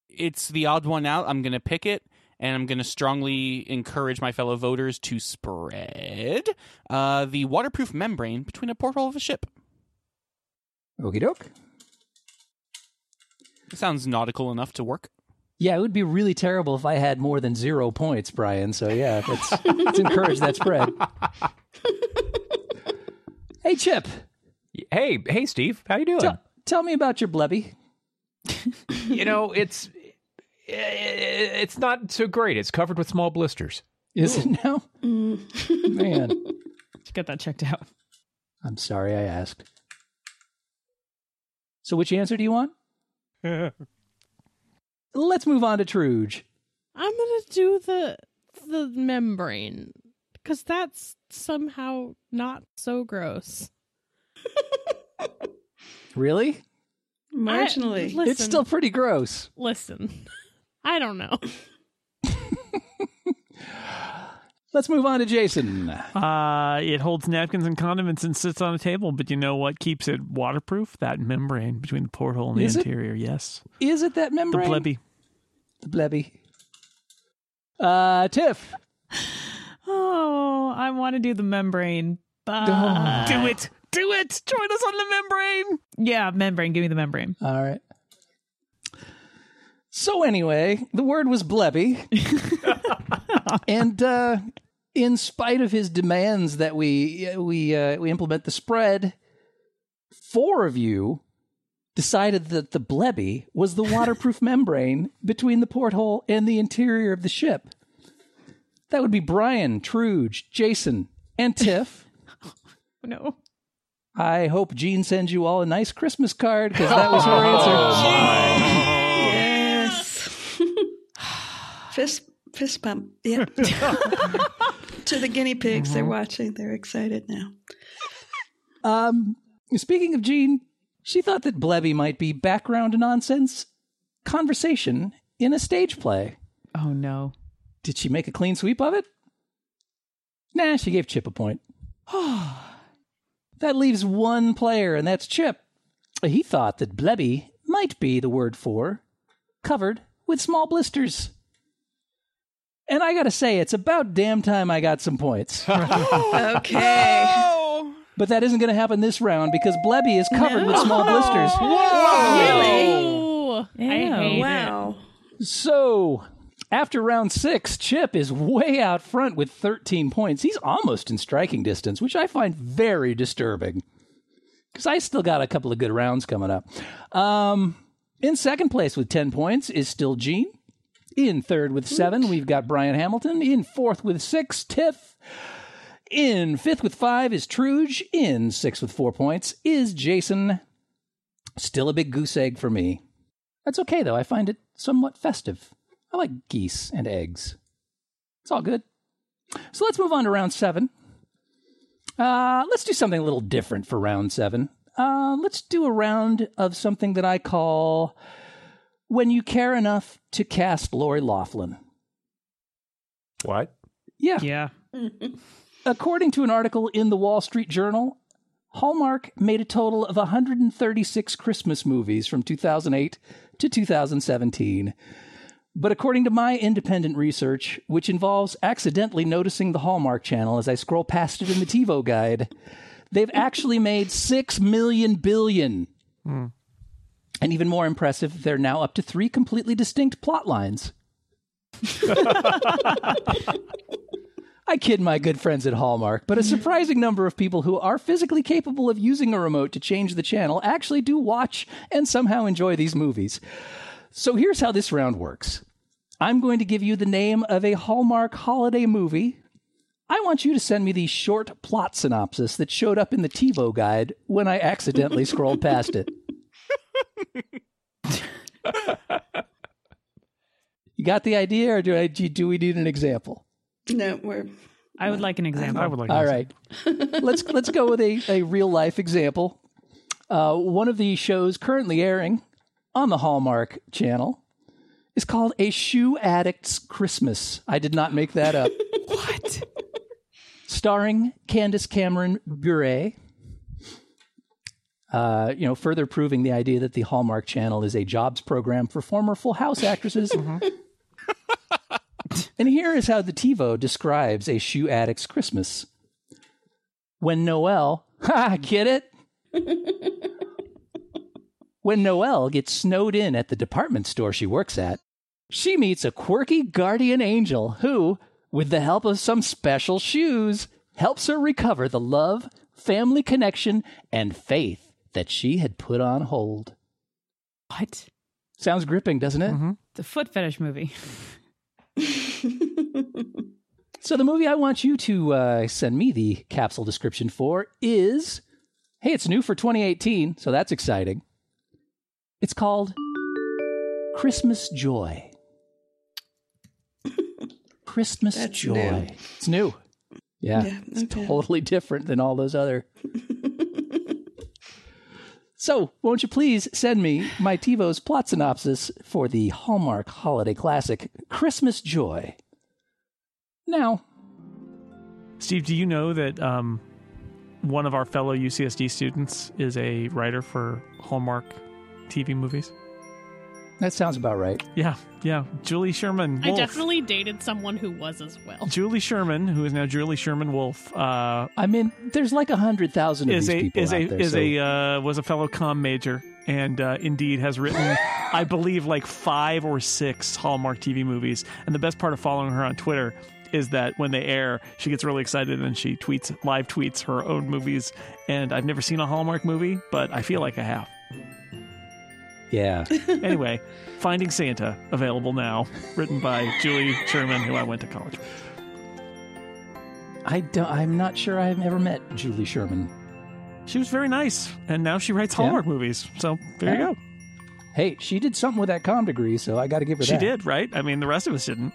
It's the odd one out. I'm going to pick it, and I'm going to strongly encourage my fellow voters to spread uh, the waterproof membrane between a porthole of a ship. Okie doke. Sounds nautical enough to work. Yeah, it would be really terrible if I had more than zero points, Brian. So yeah, let's, let's encourage that spread. hey, Chip. Hey, hey, Steve, how you doing? Tell, tell me about your blebby. you know, it's it's not so great. It's covered with small blisters. Is it now? Mm. Man, Let's get that checked out. I'm sorry I asked. So, which answer do you want? Let's move on to Truge. I'm gonna do the the membrane because that's somehow not so gross. Really? Marginally. I- listen, It's still pretty gross. listen. I don't know. Let's move on to Jason. Uh, it holds napkins and condiments and sits on a table, but you know what keeps it waterproof? That membrane between the porthole and the Is it? interior. Yes. Is it that membrane? The membrane? blebby. The blebby. Uh, Tiff. Oh, I want to do the membrane, but Do it. Do it. Join us on the membrane. Yeah, membrane. Give me the membrane. All right. So anyway, the word was blebby, and uh, in spite of his demands that we we uh, we implement the spread, four of you decided that the blebby was the waterproof membrane between the porthole and the interior of the ship. That would be Brian, Truge, Jason, and Tiff. No. I hope Jean sends you all a nice Christmas card because that was her answer. Yes. Fist fist pump. Yep. to the guinea pigs, they're watching. They're excited now. Um, speaking of Jean, she thought that Blebby might be background nonsense conversation in a stage play. Oh no. Did she make a clean sweep of it? Nah, she gave Chip a point. that leaves one player, and that's Chip. He thought that Blebby might be the word for covered with small blisters. And I gotta say, it's about damn time I got some points. Okay. Oh! But that isn't going to happen this round because Blebby is covered with small blisters. Really? Oh, I Ew. hate it. Wow. So, after round six, Chip is way out front with 13 points. He's almost in striking distance, which I find very disturbing because I still got a couple of good rounds coming up. Um, in second place with 10 points is still Jean. In third with seven, we've got Brian Hamilton. In fourth with six, Tiff. In fifth with five is Truge. In sixth with four points is Jason. Still a big goose egg for me. That's okay, though. I find it somewhat festive. I like geese and eggs. It's all good. So let's move on to round seven. Uh, let's do something a little different for round seven. Uh, let's do a round of something that I call When You Care Enough to Cast Lori Loughlin. What? Yeah. Yeah. According to an article in the Wall Street Journal, Hallmark made a total of 136 Christmas movies from 2008 to 2017. But according to my independent research, which involves accidentally noticing the Hallmark channel as I scroll past it in the TiVo guide, they've actually made 6 million billion. Hmm. And even more impressive, they're now up to three completely distinct plot lines. I kid my good friends at Hallmark, but a surprising number of people who are physically capable of using a remote to change the channel actually do watch and somehow enjoy these movies. So here's how this round works I'm going to give you the name of a Hallmark holiday movie. I want you to send me the short plot synopsis that showed up in the TiVo guide when I accidentally scrolled past it. you got the idea, or do, I, do we need an example? No, we're I would like an example. I would like. All to- right. let's let's go with a, a real life example. Uh, one of the shows currently airing on the Hallmark channel is called A Shoe Addict's Christmas. I did not make that up. What? starring Candace Cameron Bure. Uh, you know, further proving the idea that the Hallmark Channel is a jobs program for former Full House actresses. and here is how the TiVo describes a shoe addict's Christmas. When Noel, ha, get it? when Noelle gets snowed in at the department store she works at, she meets a quirky guardian angel who, with the help of some special shoes, helps her recover the love, family connection, and faith that she had put on hold. What? Sounds gripping, doesn't it? The foot fetish movie. So, the movie I want you to uh, send me the capsule description for is hey, it's new for 2018, so that's exciting. It's called Christmas Joy. Christmas That's Joy. new. It's new. Yeah, Yeah, it's totally different than all those other. so, won't you please send me my TiVo's plot synopsis for the Hallmark holiday classic Christmas Joy? Now, Steve, do you know that um, one of our fellow UCSD students is a writer for Hallmark TV movies? That sounds about right. Yeah, yeah. Julie Sherman. I Wolf. definitely dated someone who was as well. Julie Sherman, who is now Julie Sherman Wolf, uh, I mean, there's like a hundred thousand of is these a people is out a there. is so- a uh, was a fellow com major, and uh, indeed has written, I believe, like five or six Hallmark TV movies. And the best part of following her on Twitter is that when they air, she gets really excited and she tweets live tweets her own movies. And I've never seen a Hallmark movie, but I feel like I have. Yeah. Anyway, Finding Santa available now, written by Julie Sherman, who I went to college with. I don't. I'm not sure I've ever met Julie Sherman. She was very nice, and now she writes Yeah. Hallmark movies. So there Yeah. you go. Hey, she did something with that com degree, so I got to give her She that. did, right? I mean, the rest of us didn't.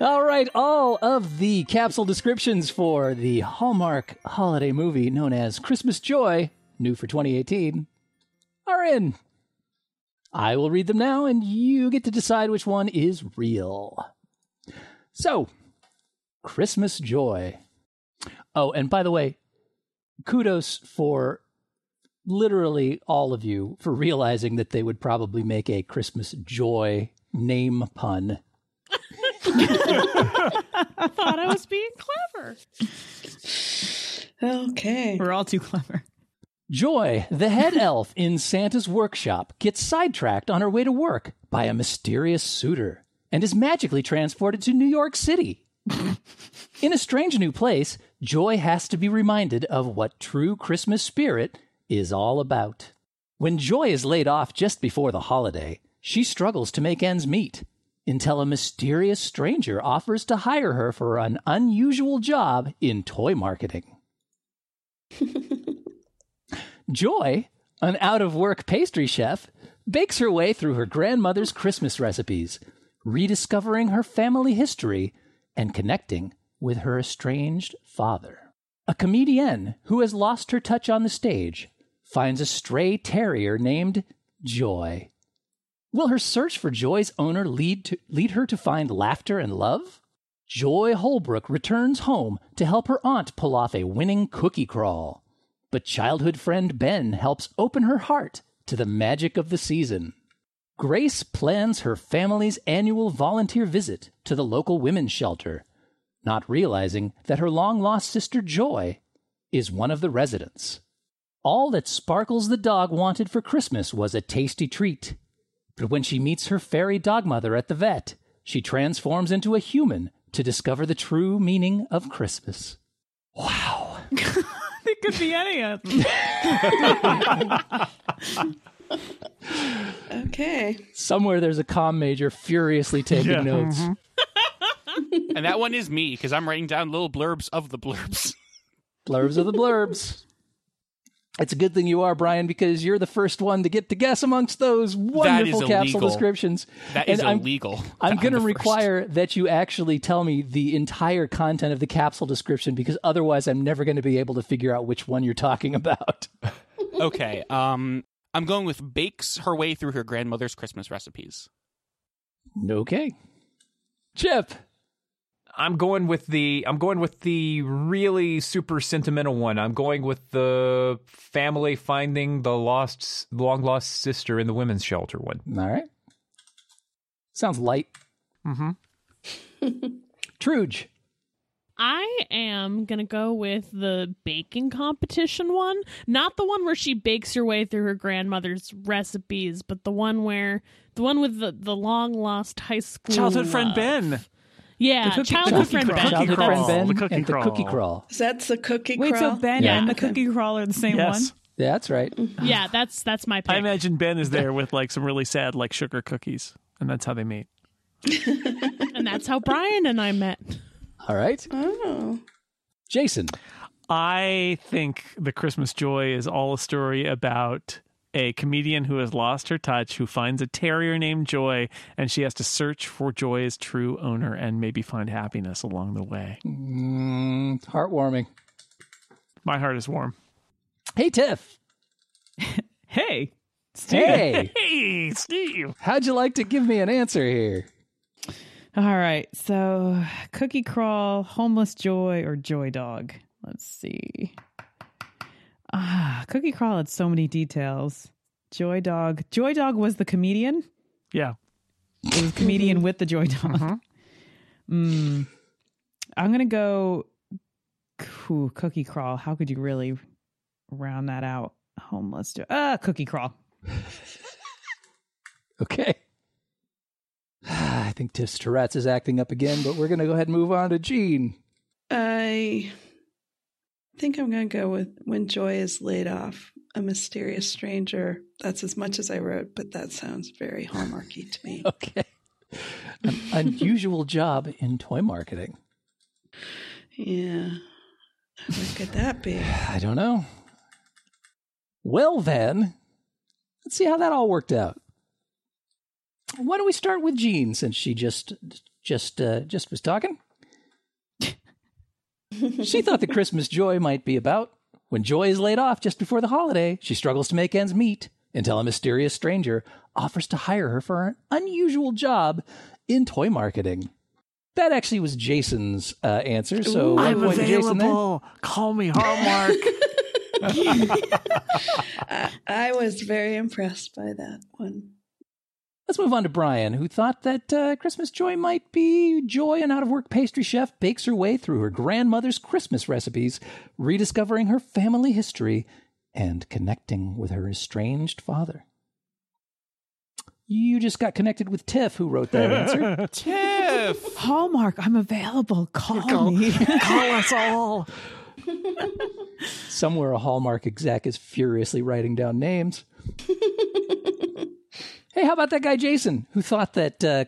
All right, all of the capsule descriptions for the Hallmark holiday movie known as Christmas Joy, new for 2018, are in. I will read them now, and you get to decide which one is real. So, Christmas Joy. Oh, and by the way, kudos for literally all of you for realizing that they would probably make a Christmas Joy name pun. I thought I was being clever. Okay. We're all too clever. Joy, the head elf in Santa's workshop, gets sidetracked on her way to work by a mysterious suitor and is magically transported to New York City. in a strange new place, Joy has to be reminded of what true Christmas spirit is all about. When Joy is laid off just before the holiday, she struggles to make ends meet until a mysterious stranger offers to hire her for an unusual job in toy marketing. Joy, an out of work pastry chef, bakes her way through her grandmother's Christmas recipes, rediscovering her family history and connecting with her estranged father. A comedienne who has lost her touch on the stage finds a stray terrier named Joy. Will her search for Joy's owner lead, to, lead her to find laughter and love? Joy Holbrook returns home to help her aunt pull off a winning cookie crawl. But childhood friend Ben helps open her heart to the magic of the season. Grace plans her family's annual volunteer visit to the local women's shelter, not realizing that her long lost sister Joy is one of the residents. All that Sparkles the dog wanted for Christmas was a tasty treat. But when she meets her fairy dog mother at the vet, she transforms into a human to discover the true meaning of Christmas. Wow. It could be any of them. Okay. Somewhere there's a com major furiously taking Yeah. notes. Mm-hmm. and that one is me because I'm writing down little blurbs of the blurbs. Blurbs of the blurbs. It's a good thing you are, Brian, because you're the first one to get to guess amongst those wonderful capsule descriptions. That is And I'm- illegal. I'm going to the first. require that you actually tell me the entire content of the capsule description because otherwise I'm never going to be able to figure out which one you're talking about. Okay. Um, I'm going with bakes her way through her grandmother's Christmas recipes. Okay. Chip. I'm going with the I'm going with the really super sentimental one. I'm going with the family finding the lost long lost sister in the women's shelter one. All right. Sounds light. Mm-hmm. Truge. I am gonna go with the baking competition one, not the one where she bakes her way through her grandmother's recipes, but the one where the one with the, the long lost high school Childhood friend. Ben. Yeah, The cookie- childhood the friend crawl. Ben. Childhood crawl. friend Ben The cookie and the cookie crawl. crawl. That's the cookie Wait, crawl. so Ben Yeah. and the cookie crawl are the same Yes. one? Yeah, that's right. Mm-hmm. Yeah, that's that's my pick. I imagine Ben is there with like some really sad like sugar cookies, and that's how they meet. and that's how Brian and I met. All right. Oh. Jason. I think the Christmas Joy is all a story about a comedian who has lost her touch, who finds a terrier named Joy, and she has to search for Joy's true owner and maybe find happiness along the way. Mm, heartwarming. My heart is warm. Hey, Tiff. Hey, Steve. Hey. Hey, Steve. How'd you like to give me an answer here? All right. So, Cookie Crawl, Homeless Joy, or Joy Dog? Let's see. Ah, Cookie Crawl had so many details. Joy Dog. Joy Dog was the comedian. Yeah. It was comedian with the Joy Dog. Mm. I'm gonna go. Ooh, Cookie Crawl. How could you really round that out? Homeless Joy. Ah, Cookie Crawl. Okay. I think Tiff's Tourette's is acting up again, but we're going to go ahead and move on to Jean. I think I'm going to go with When Joy is Laid Off, A Mysterious Stranger. That's as much as I wrote, but that sounds very hallmarky to me. Okay. An unusual job in toy marketing. Yeah. What could that be? I don't know. Well, then, let's see how that all worked out. Why don't we start with Jean since she just just uh, just was talking? She thought the Christmas joy might be about when Joy is laid off just before the holiday. She struggles to make ends meet until a mysterious stranger offers to hire her for an unusual job in toy marketing. That actually was Jason's uh, answer. So one I'm point Jason available. Call me Hallmark. I, I was very impressed by that one. Let's move on to Brian, who thought that uh, Christmas joy might be Joy, an out of work pastry chef, bakes her way through her grandmother's Christmas recipes, rediscovering her family history and connecting with her estranged father. You just got connected with Tiff, who wrote that answer. Tiff. Hallmark. I'm available. Call, Call, me. call us all. Somewhere a Hallmark exec is furiously writing down names. hey, how about that guy Jason, who thought that uh,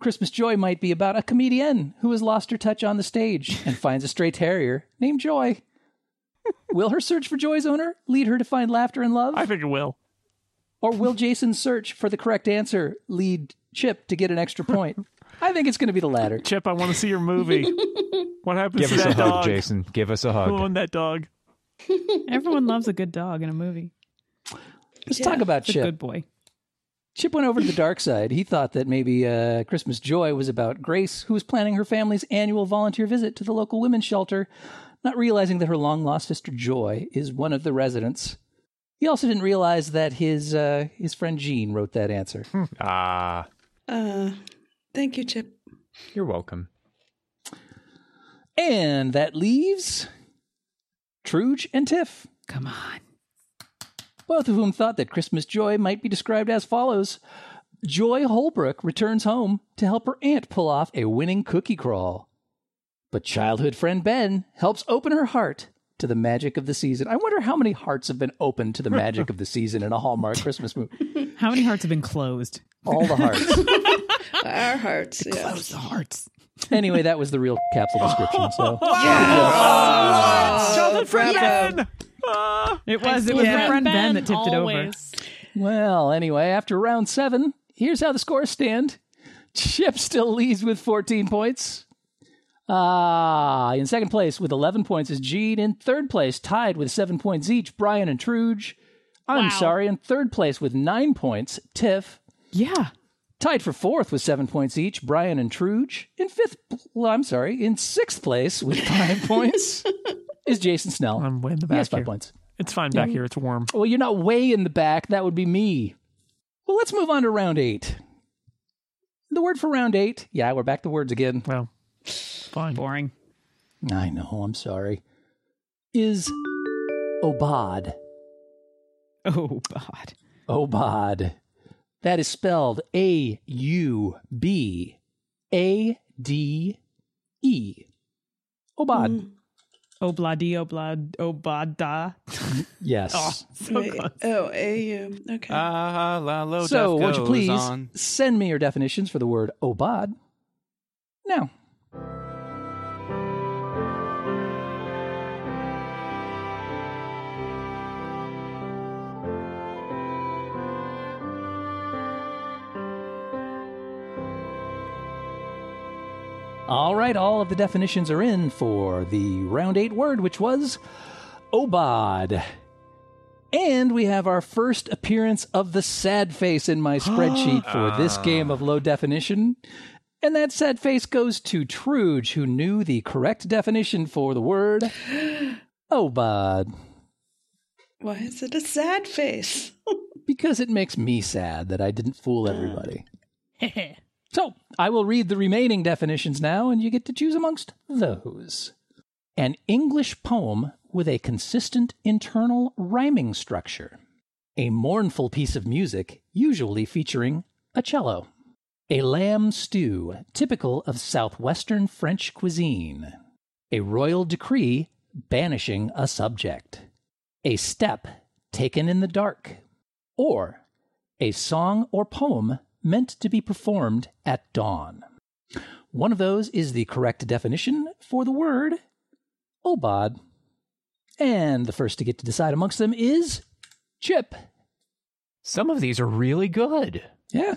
Christmas Joy might be about a comedian who has lost her touch on the stage and finds a stray terrier named Joy? Will her search for Joy's owner lead her to find laughter and love? I think it will. Or will Jason's search for the correct answer lead Chip to get an extra point? I think it's going to be the latter. Chip, I want to see your movie. What happens Give to us a that hug, dog? Jason. Give us a hug. Who hug. owned that dog? Everyone loves a good dog in a movie. Let's Yeah, talk about It's a Chip. good boy. Chip went over to the dark side. He thought that maybe uh, Christmas Joy was about Grace, who was planning her family's annual volunteer visit to the local women's shelter, not realizing that her long lost sister Joy is one of the residents. He also didn't realize that his uh, his friend Jean wrote that answer. Ah, Uh, thank you, Chip. you're welcome. And that leaves Truge and Tiff, Come on. Both of whom thought that Christmas Joy might be described as follows. Joy Holbrook returns home to help her aunt pull off a winning cookie crawl. But childhood friend Ben helps open her heart to the magic of the season. I wonder how many hearts have been opened to the magic of the season in a Hallmark Christmas movie. How many hearts have been closed? All the hearts. Our hearts. Yeah. Close the hearts. Anyway, that was the real capsule description. So Childhood friend bravo. Ben! It was. It was Yeah. the friend Ben that tipped it over. Well, anyway, after round seven, here's how the scores stand. Chip still leads with 14 points. Ah, in second place with 11 points is Jean. In third place, tied with seven points each, Brian and Truge. I'm Wow. sorry, in third place with nine points, Tiff. Yeah. Tied for fourth with seven points each, Brian and Truge. In fifth, well, I'm sorry, in sixth place with five points is Jason Snell. I'm way in the he has five here. points. It's fine back here. It's warm. Well, you're not way in the back. That would be me. Well, let's move on to round eight. The word for round eight. Yeah, we're back to words again. Well, fine. Boring. I know, I'm sorry. Is Aubade. God. Aubade. That is spelled A U B A D E. Aubade. Mm. Obladi, oblad, obada. Yes. Wait, oh, AU. Okay. Ah, la lo so, def won't you goes please on. send me your definitions for the word Aubade now? All right, all of the definitions are in for the round eight word, which was Aubade. And we have our first appearance of the sad face in my spreadsheet for this ah. game of low definition. And that sad face goes to Truge, who knew the correct definition for the word Aubade. Why is it a sad face? Because it makes me sad that I didn't fool everybody. So I will read the remaining definitions now, and you get to choose amongst those. An English poem with a consistent internal rhyming structure. A mournful piece of music, usually featuring a cello. A lamb stew, typical of southwestern French cuisine. A royal decree banishing a subject. A step taken in the dark. Or a song or poem meant to be performed at dawn. One of those is the correct definition for the word aubade. And the first to get to decide amongst them is Chip. Some of these are really good. Yeah.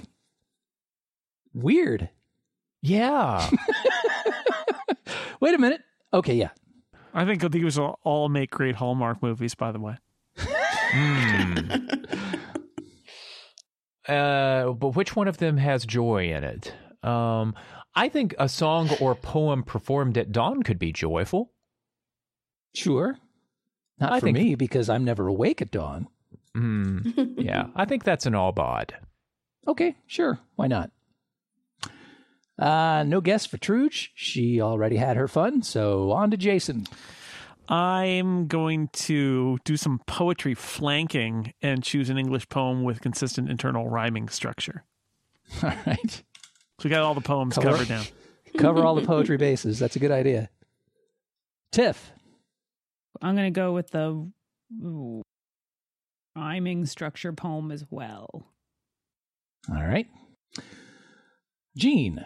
Weird. Yeah. Wait a minute. Okay, yeah. I think these will all make great Hallmark movies, by the way. Hmm. Uh, but which one of them has joy in it? Um, I think a song or poem performed at dawn could be joyful. Sure. Not I for think- me because I'm never awake at dawn. Hmm. yeah, I think that's an albad. Okay, sure. Why not? Uh, no guess for Truge. She already had her fun, so on to Jason. I'm going to do some poetry flanking and choose an English poem with consistent internal rhyming structure. All right. So we got all the poems Cover- covered now. Cover all the poetry bases. That's a good idea. Tiff. I'm going to go with the ooh, rhyming structure poem as well. All right. Jean.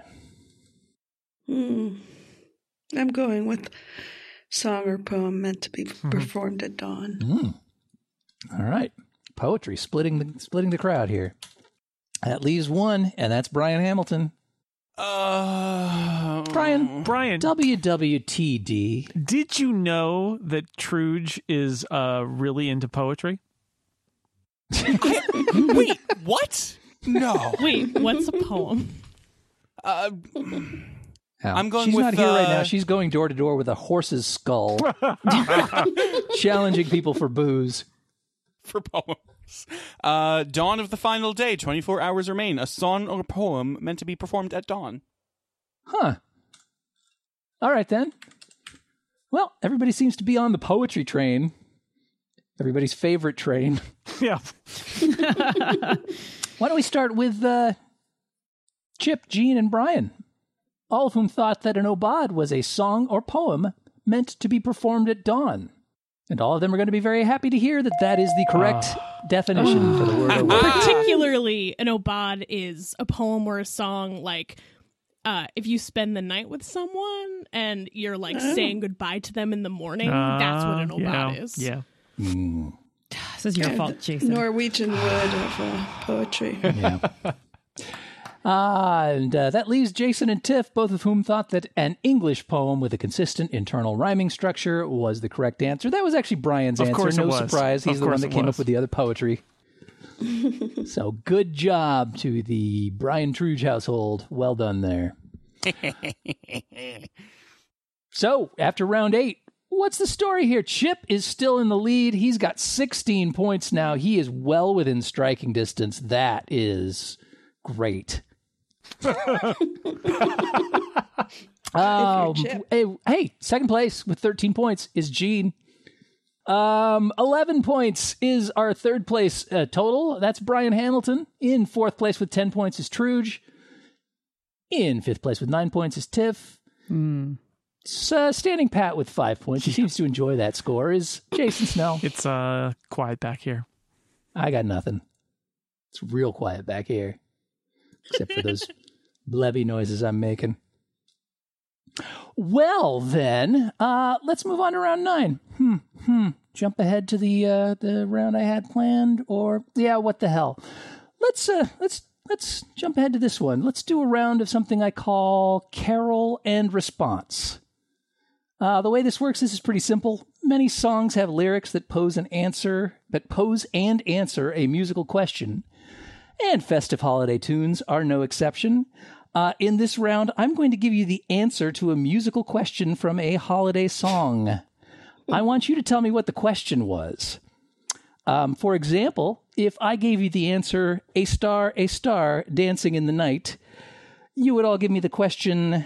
Hmm. I'm going with song or poem meant to be performed at dawn. Mm. All right. Poetry splitting the splitting the crowd here. That leaves one, and that's Brian Hamilton. Uh, Brian. Brian, WWTD. did you know that Truge is uh, really into poetry? Wait, what? No. Wait, what's a poem? Uh, I'm going She's with, not here right uh, now. She's going door to door with a horse's skull, challenging people for booze. for poems. Uh, dawn of the final day, 24 hours remain. A song or poem meant to be performed at dawn. Huh. All right then. Well, everybody seems to be on the poetry train. Everybody's favorite train. yeah. Why don't we start with uh, Chip, Jean, and Brian, all of whom thought that an aubade was a song or poem meant to be performed at dawn. And all of them are going to be very happy to hear that that is the correct definition for the word aubade. Particularly, an aubade is a poem or a song like uh, if you spend the night with someone and you're like saying goodbye to them in the morning, that's what an Uh, aubade yeah, is. Yeah. Mm, This is your fault, Jason. Norwegian word of uh, poetry. yeah. Ah, and uh, that leaves Jason and Tiff, both of whom thought that an English poem with a consistent internal rhyming structure was the correct answer. That was actually Brian's Of answer. course it no was. surprise. He's Of the one that came was. up with the other poetry. so good job to the Brian Truge household. Well done there. So after round eight, what's the story here? Chip is still in the lead. He's got 16 points now. He is well within striking distance. That is great. Um, hey, hey, second place with 13 points is Jean. Um, 11 points is our third place uh, total. That's Brian Hamilton. In fourth place with 10 points is Truge. In fifth place with nine points is Tiff. S- uh, standing pat with five points. He seems to enjoy that score. Is Jason Snell? It's uh quiet back here. I got nothing. It's real quiet back here, except for those blebby noises I'm making. Well, then, uh, let's move on to round nine. Hmm, hmm. Jump ahead to the uh, the round I had planned, or yeah, what the hell? Let's uh, let's let's jump ahead to this one. Let's do a round of something I call carol and response. Uh, the way this works, this is pretty simple. Many songs have lyrics that pose an answer, that pose and answer a musical question, and festive holiday tunes are no exception. Uh, in this round, I'm going to give you the answer to a musical question from a holiday song. I want you to tell me what the question was. Um, for example, if I gave you the answer, a star, a star, dancing in the night, you would all give me the question,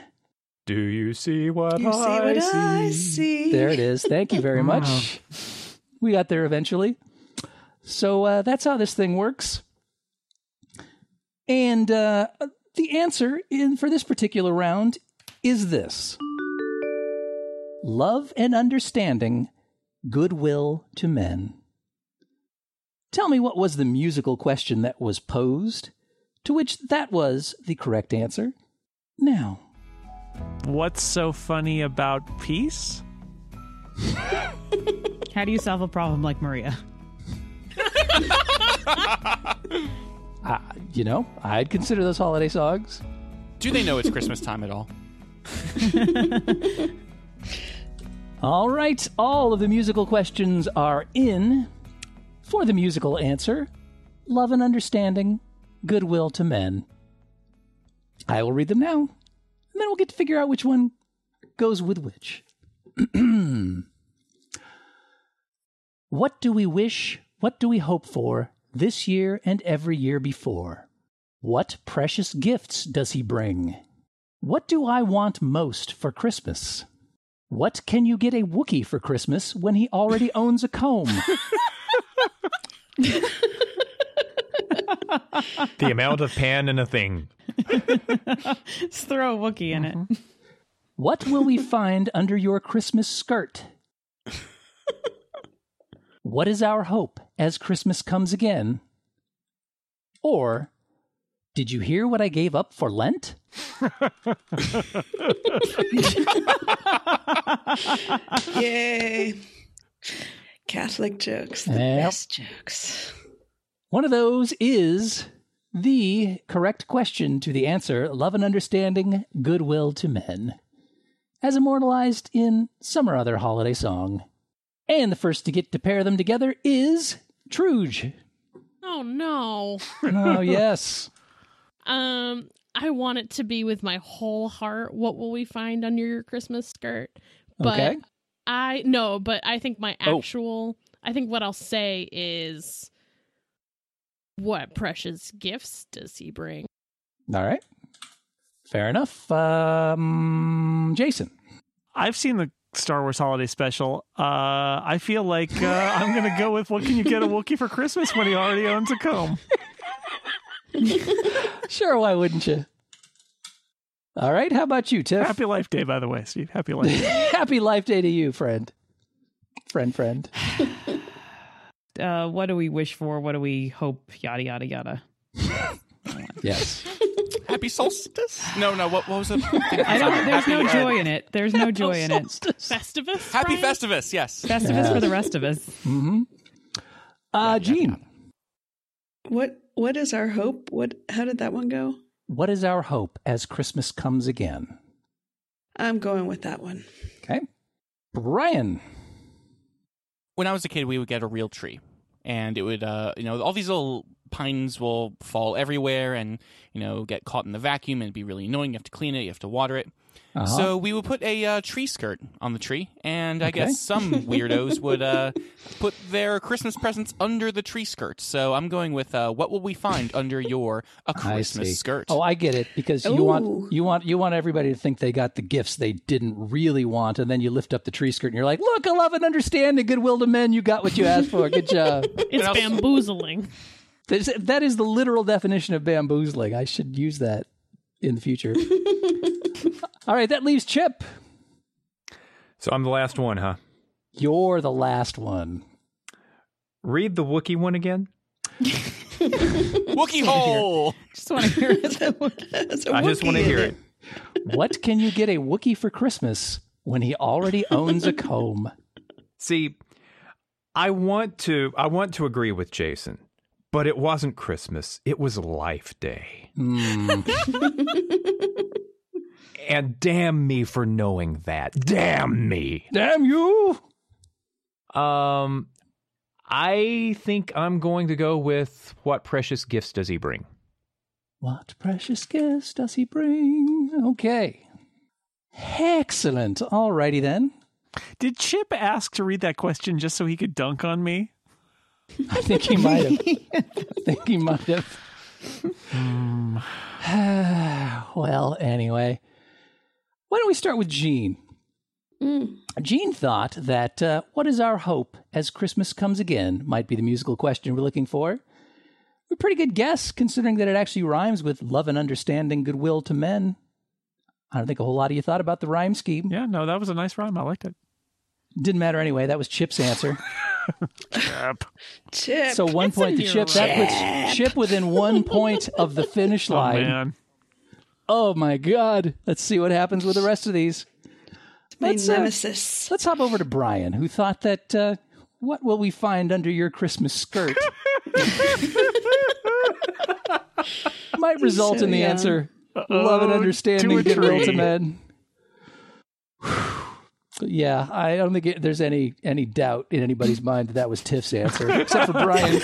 Do you see what You see I what see? I see. There it is. Thank you very much. We got there eventually. So uh, that's how this thing works. And uh, the answer in for this particular round is this: love and understanding, goodwill to men. Tell me what was the musical question that was posed, to which that was the correct answer. Now. What's so funny about peace? How do you solve a problem like Maria? Uh, you know, I'd consider those holiday songs. Do they know it's Christmas time at all? All right, all of the musical questions are in. For the musical answer, love and understanding, goodwill to men. I will read them now, and then we'll get to figure out which one goes with which. what do we wish, what do we hope for this year and every year before? What precious gifts does he bring? What do I want most for Christmas? What can you get a Wookiee for Christmas when he already owns a comb? The amount of pan in a thing. Just throw a Wookiee in it. Mm-hmm. What will we find under your Christmas skirt? what is our hope as Christmas comes again? Or, did you hear what I gave up for Lent? Yay. Catholic jokes, the Yep. best jokes. One of those is the correct question to the answer love and understanding, goodwill to men, as immortalized in some or other holiday song. And the first to get to pair them together is Truge. Oh no. Oh, yes. Um, I want it to be with my whole heart. What will we find under your Christmas skirt? But Okay. I no, but I think my Oh. actual I think what I'll say is what precious gifts does he bring? All right. Fair enough. Um, Jason. I've seen the Star Wars Holiday Special. Uh, I feel like uh, I'm going to go with what can you get a Wookiee for Christmas when he already owns a comb? Sure, why wouldn't you? All right. How about you, Tiff? Happy Life Day, by the way, Steve. Happy Life Day. Happy Life Day to you, friend. Friend, friend. Uh, what do we wish for? What do we hope? Yada yada yada. Yes. Happy solstice? No, no. What, what was it? I don't. There's no uh, joy in it. There's no joy in it. Festivus? Happy Brian? Festivus. Yes. Festivus for the rest of us. Mm-hmm. Uh, Jean. What what is our hope? What how did that one go? What is our hope as Christmas comes again? I'm going with that one. Okay. Brian. When I was a kid, we would get a real tree. and it would, uh, you know, all these little pines will fall everywhere and you know get caught in the vacuum and it'd be really annoying. You have to clean it, you have to water it. Uh-huh. So we would put a uh, tree skirt on the tree, and I Okay. guess some weirdos would uh, put their Christmas presents under the tree skirt. So I'm going with uh, what will we find under your a I Christmas skirt? Oh, I get it because you want you want you want everybody to think they got the gifts they didn't really want, and then you lift up the tree skirt and you're like, "Look, I love and understand and goodwill to men. You got what you asked for. Good job." It's bamboozling. That's- that is the literal definition of bamboozling. I should use that in the future. All right, that leaves Chip. So I'm the last one, huh? You're the last one. Read the Wookiee one again. Wookie hole. Just want to hear it. There's a I just want to hear it. What can you get a Wookiee for Christmas when he already owns a comb? See, I want to I want to agree with Jason, but it wasn't Christmas. It was Life Day. Hmm. And damn me for knowing that. Damn me. Damn you! Um I think I'm going to go with what precious gifts does he bring? What precious gifts does he bring? Okay. Excellent. Alrighty then. Did Chip ask to read that question just so he could dunk on me? I think he might have. I think he might have. well, anyway. Why don't we start with Jean? Mm. Jean thought that uh, what is our hope as Christmas comes again might be the musical question we're looking for. A pretty good guess, considering that it actually rhymes with love and understanding, goodwill to men. I don't think a whole lot of you thought about the rhyme scheme. Yeah, no, that was a nice rhyme. I liked it. Didn't matter anyway. That was Chip's answer. Chip. Chip. So one It's point in to your Chip. That puts Chip within one point of the finish Oh, line. man. Oh my god. Let's see what happens with the rest of these. my let's, uh, nemesis. Let's hop over to Brian, who thought that uh, what will we find under your Christmas skirt? Might result so in the young. answer love and Uh-oh, understanding, to a to tree. men. Yeah, I don't think it, there's any any doubt in anybody's mind that that was Tiff's answer, except for Brian.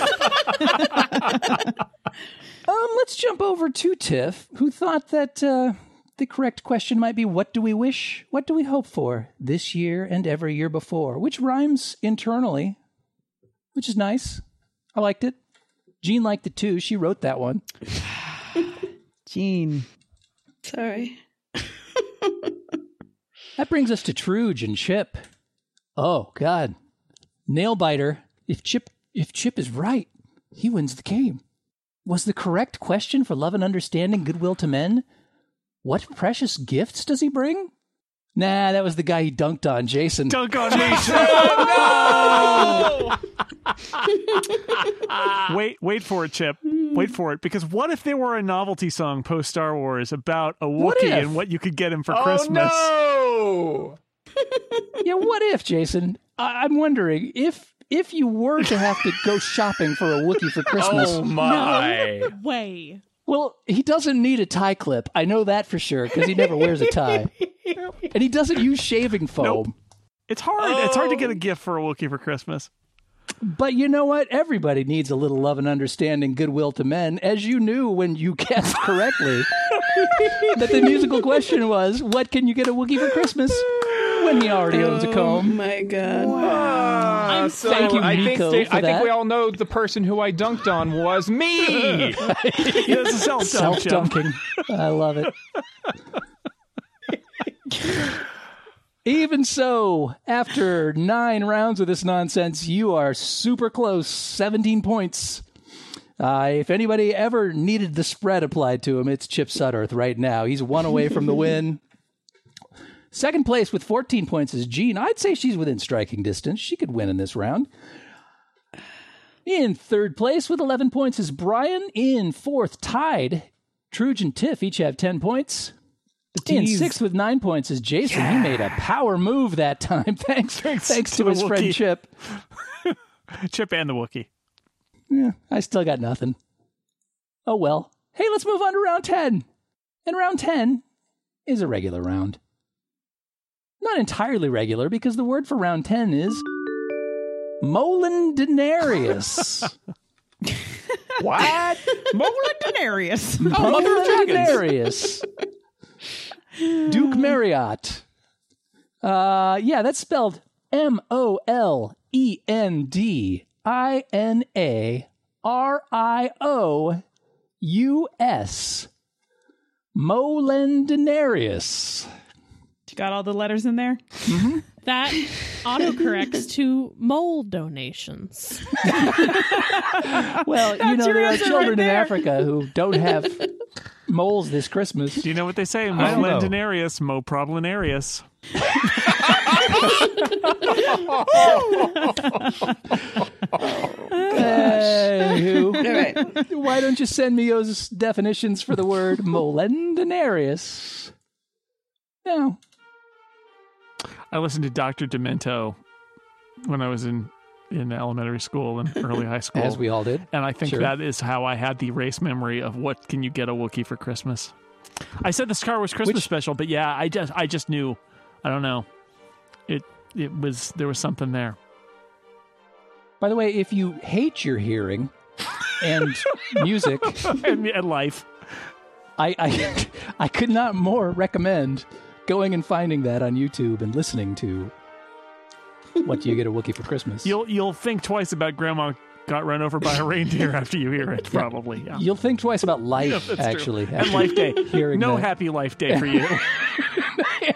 um, let's jump over to Tiff, who thought that uh, the correct question might be, "What do we wish? What do we hope for this year and every year before?" Which rhymes internally, which is nice. I liked it. Jean liked it too. She wrote that one. Jean, Sorry. That brings us to Truge and Chip. Oh God, nail biter. If Chip if Chip is right, he wins the game. Was the correct question for love and understanding, goodwill to men? What precious gifts does he bring? Nah, that was the guy he dunked on, Jason. Dunk on me. Oh, wait, wait for it, Chip. Wait for it. Because what if there were a novelty song post Star Wars about a What Wookiee and what you could get him for Oh Christmas? no! yeah, what if, Jason? I- I'm wondering if if you were to have to go shopping for a Wookiee for Christmas. Oh my! no Way. Well, he doesn't need a tie clip. I know that for sure because he never wears a tie, and he doesn't use shaving foam. Nope. It's hard. It's hard to get a oh. gift for a Wookiee for Christmas. But you know what? Everybody needs a little love and understanding, goodwill to men, as you knew when you guessed correctly that the musical question was, "What can you get a Wookiee for Christmas?" When he already owns a comb. Oh my god. Ah, so Thank you, I think Miko, they- for I that. think we all know the person who I dunked on was me. Yeah, it's self Self dunking. I love it. Even so, after nine rounds of this nonsense, you are super close 17 points. Uh, if anybody ever needed the spread applied to him, it's Chip Sudderth right now. He's one away from the win. Second place with 14 points is Jean. I'd say she's within striking distance. She could win in this round. In third place with 11 points is Brian. In fourth, tied, Truge and Tiff each have 10 points. In tease. sixth with nine points is Jason. He made a power move that time. Thanks, thanks, Thanks to, to his the friend Chip. Chip and the Wookiee. Yeah, I still got nothing. Oh well. Hey, let's move on to round 10. And round 10 is a regular round. Not entirely regular because the word for round 10 is Molendinarius. What? Molendinarius. Oh, Mother of Dragons. Molendinarius. Duke Marriott. Uh, yeah, that's spelled M O L E N D I N A R I O U S. Molendinarius. You got all the letters in there? That autocorrects to mole donations. Well, you know, there are children right in. Africa who don't have moles this Christmas. Do you know what they say? don't know. Molendinarius, mo problemarius. Anywho, All right. why don't you send me those definitions for the word molendinarius? No. I listened to Dr. Demento when I was in, in elementary school and early high school. As we all did. And I think Sure. that is how I had the race memory of what can you get a Wookiee for Christmas. I said the Star Wars Christmas Which- special, but yeah, I just I just knew. I don't know. It it was there was something there. By the way, if you hate your hearing and music, and, and life. I, I I could not more recommend going and finding that on YouTube and listening to What Do You Get a Wookiee for Christmas? You'll you'll think twice about Grandma got run over by a reindeer after you hear it. Probably. Yeah. You'll think twice about life, Yeah, actually. And Life Day. No that. happy Life Day for you.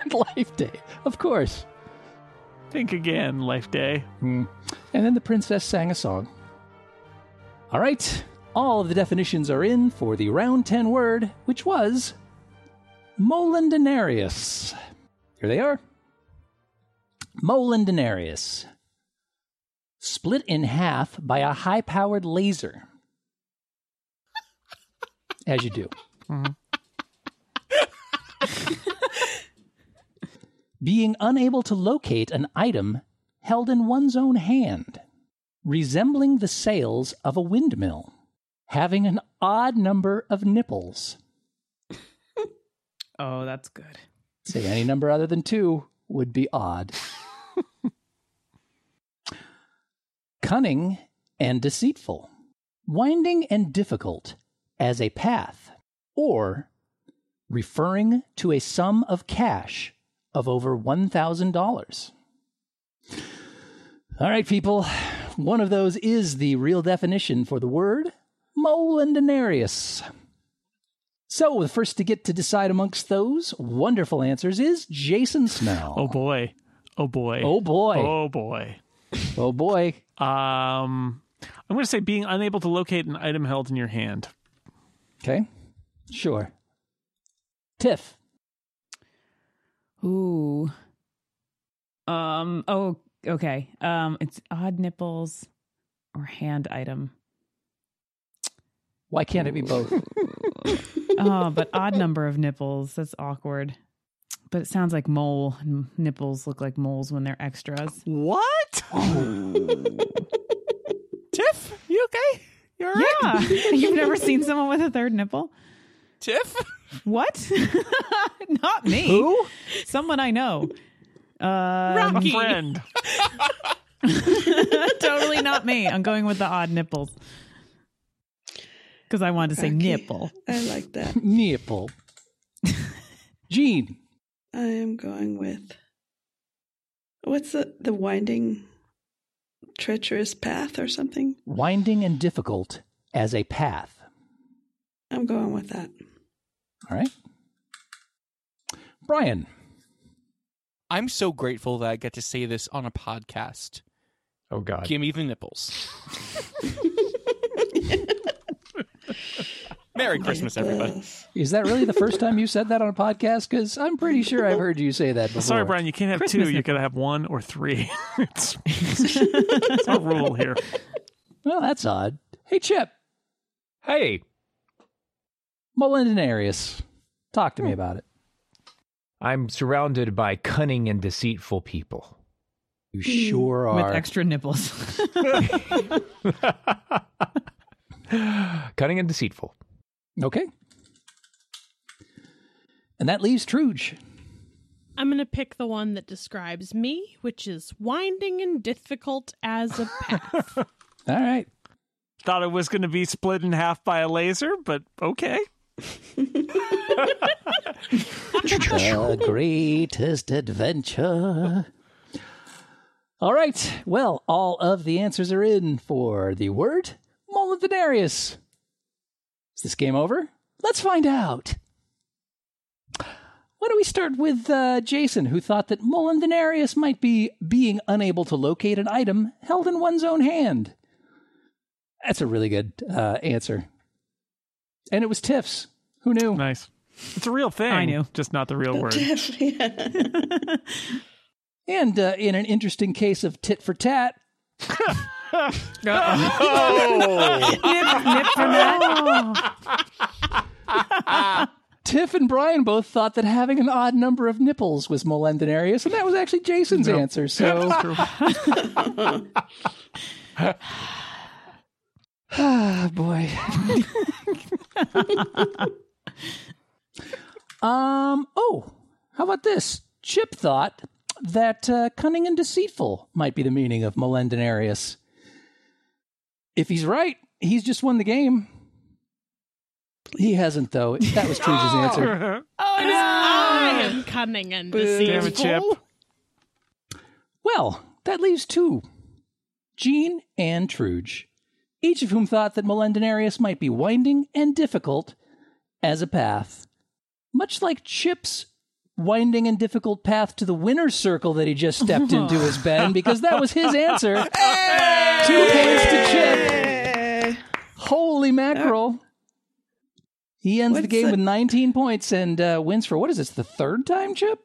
and Life Day, of course. think again, Life Day. Hmm. And then the princess sang a song. All right, all of the definitions are in for the round 10 word, which was Molendinarius. Here they are. Molendinarius. Split in half by a high powered laser. As you do. Mm-hmm. Being unable to locate an item held in one's own hand. Resembling the sails of a windmill. Having an odd number of nipples. Oh, that's good. Say any number other than two would be odd. Cunning and deceitful. Winding and difficult as a path. Or referring to a sum of cash of over $1,000. All right, people. One of those is the real definition for the word molendinarius. So, the first to get to decide amongst those wonderful answers is Jason Snell. Oh boy. Oh boy. Oh boy. Oh boy. Oh boy. Um I'm going to say being unable to locate an item held in your hand. Okay. Sure. Tiff. Ooh. Um. Oh. Okay. Um. It's odd nipples or hand item. Why can't it be both? Oh, but odd number of nipples. That's awkward. But it sounds like mole. and Nipples look like moles when they're extras. What? Tiff, you okay? You all right? Yeah. You've never seen someone with a third nipple? Tiff? What? Not me. Who? Someone I know. Uh, Rocky. Friend. totally not me. I'm going with the odd nipples. Because I wanted to say Okay. nipple. I like that. Nipple. Jean. I am going with what's the the winding treacherous path or something? Winding and difficult as a path. I'm going with that. All right. Brian. I'm so grateful that I get to say this on a podcast. Oh God. Give me the nipples. Merry oh Christmas, everybody. Is that really the first time you said that on a podcast? Because I'm pretty sure I've heard you say that before. Sorry, Brian, you can't have Christmas two. You nipple. gotta have one or three. it's, it's a rule here. Well, that's odd. Hey, Chip. Hey, Molendinarius. Talk to me hmm. about it. I'm surrounded by cunning and deceitful people. You hmm. sure are. With extra nipples. cunning and deceitful. Okay. And that leaves Truge. I'm going to pick the one that describes me, which is winding and difficult as a path. All right. Thought it was going to be split in half by a laser, but okay. the greatest adventure. All right. Well, all of the answers are in for the word Molothanarius. Is this game over? Let's find out. Why don't we start with uh, Jason, who thought that Molothanarius might be being unable to locate an item held in one's own hand? That's a really good uh, answer. And it was Tiff's. Who knew? Nice. It's a real thing. I knew. Just not the real word. yeah. And uh, in an interesting case of tit for tat, nip, from that. Tiff and Brian both thought that having an odd number of nipples was molendinarius, and that was actually Jason's answer. So, ah, boy. um. Oh, how about this? Chip thought that uh, cunning and deceitful might be the meaning of molendinarius. If he's right, he's just won the game. He hasn't, though. That was Truge's oh. answer. Oh, it is I am cunning and Boo. Damn it, Chip. deceitful. Well, that leaves two Jean and Truge, each of whom thought that Molendinarius might be winding and difficult as a path. Much like Chip's winding and difficult path to the winner's circle that he just stepped into as Ben, because that was his answer. Two points to Chip. Holy mackerel. He ends the game the- with 19 points and uh, wins for what is this, the third time, Chip?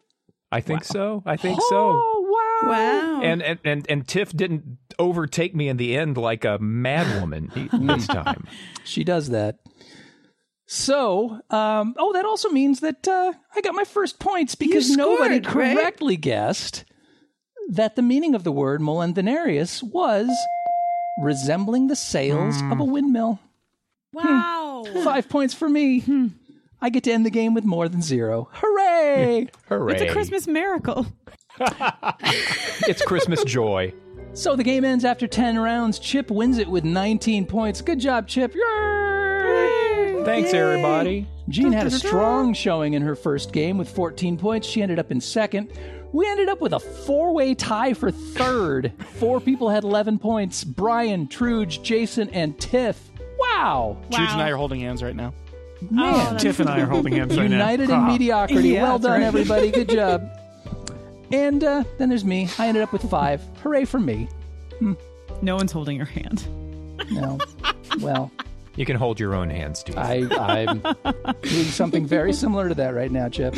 I think so. I think so. Oh, wow. Wow. And, and and and Tiff didn't overtake me in the end like a madwoman this time. She does that. So, um, oh, that also means that uh, I got my first points because You nobody scored, right? correctly guessed that the meaning of the word molendinarius was resembling the sails of a windmill. Wow. Five points for me. I get to end the game with more than zero. Hooray! Hooray! It's a Christmas miracle. It's Christmas joy. so the game ends after 10 rounds. Chip wins it with 19 points. Good job, Chip. Yay! Thanks, everybody. Jean had a strong showing in her first game with 14 points. She ended up in second. We ended up with a four way tie for third. Four people had 11 points Brian, Truge, Jason, and Tiff. Wow. Juge and I are holding hands right now. Man. Tiff and I are holding hands right now. United in Ah. mediocrity. Yeah, well done, right. everybody. Good job. And uh, then there's me. I ended up with five. Hooray for me. No one's holding your hand. No. Well, You can hold your own hands, Steve. I, I'm doing something very similar to that right now, Chip.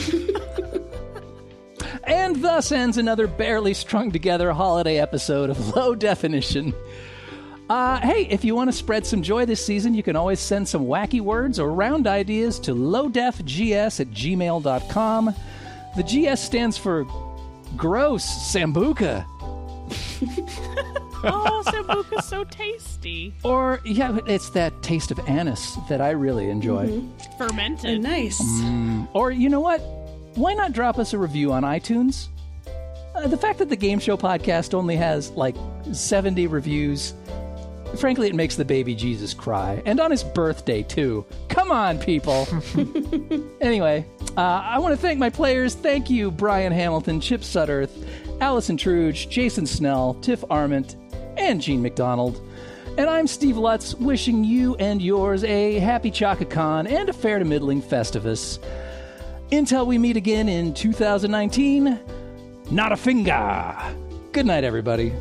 and thus ends another barely strung together holiday episode of Low Definition. Uh, hey, if you want to spread some joy this season, you can always send some wacky words or round ideas to lowdefgs at gmail.com. The GS stands for Gross Sambuca. oh, Sambuca's so tasty. Or, yeah, it's that taste of anise that I really enjoy. Fermented. And nice. Or you know what? Why not drop us a review on iTunes? Uh, the fact that the Game Show podcast only has like 70 reviews, frankly, it makes the baby Jesus cry. And on his birthday, too. Come on, people. anyway, uh, I want to thank my players. Thank you, Brian Hamilton, Chip Sudderth, Allison Truge, Jason Snell, Tiff Arment, and Jean MacDonald. And I'm Steve Lutz, wishing you and yours a happy ChakaCon and a fair to middling Festivus. Until we meet again in 2019, not a finger. Good night, everybody.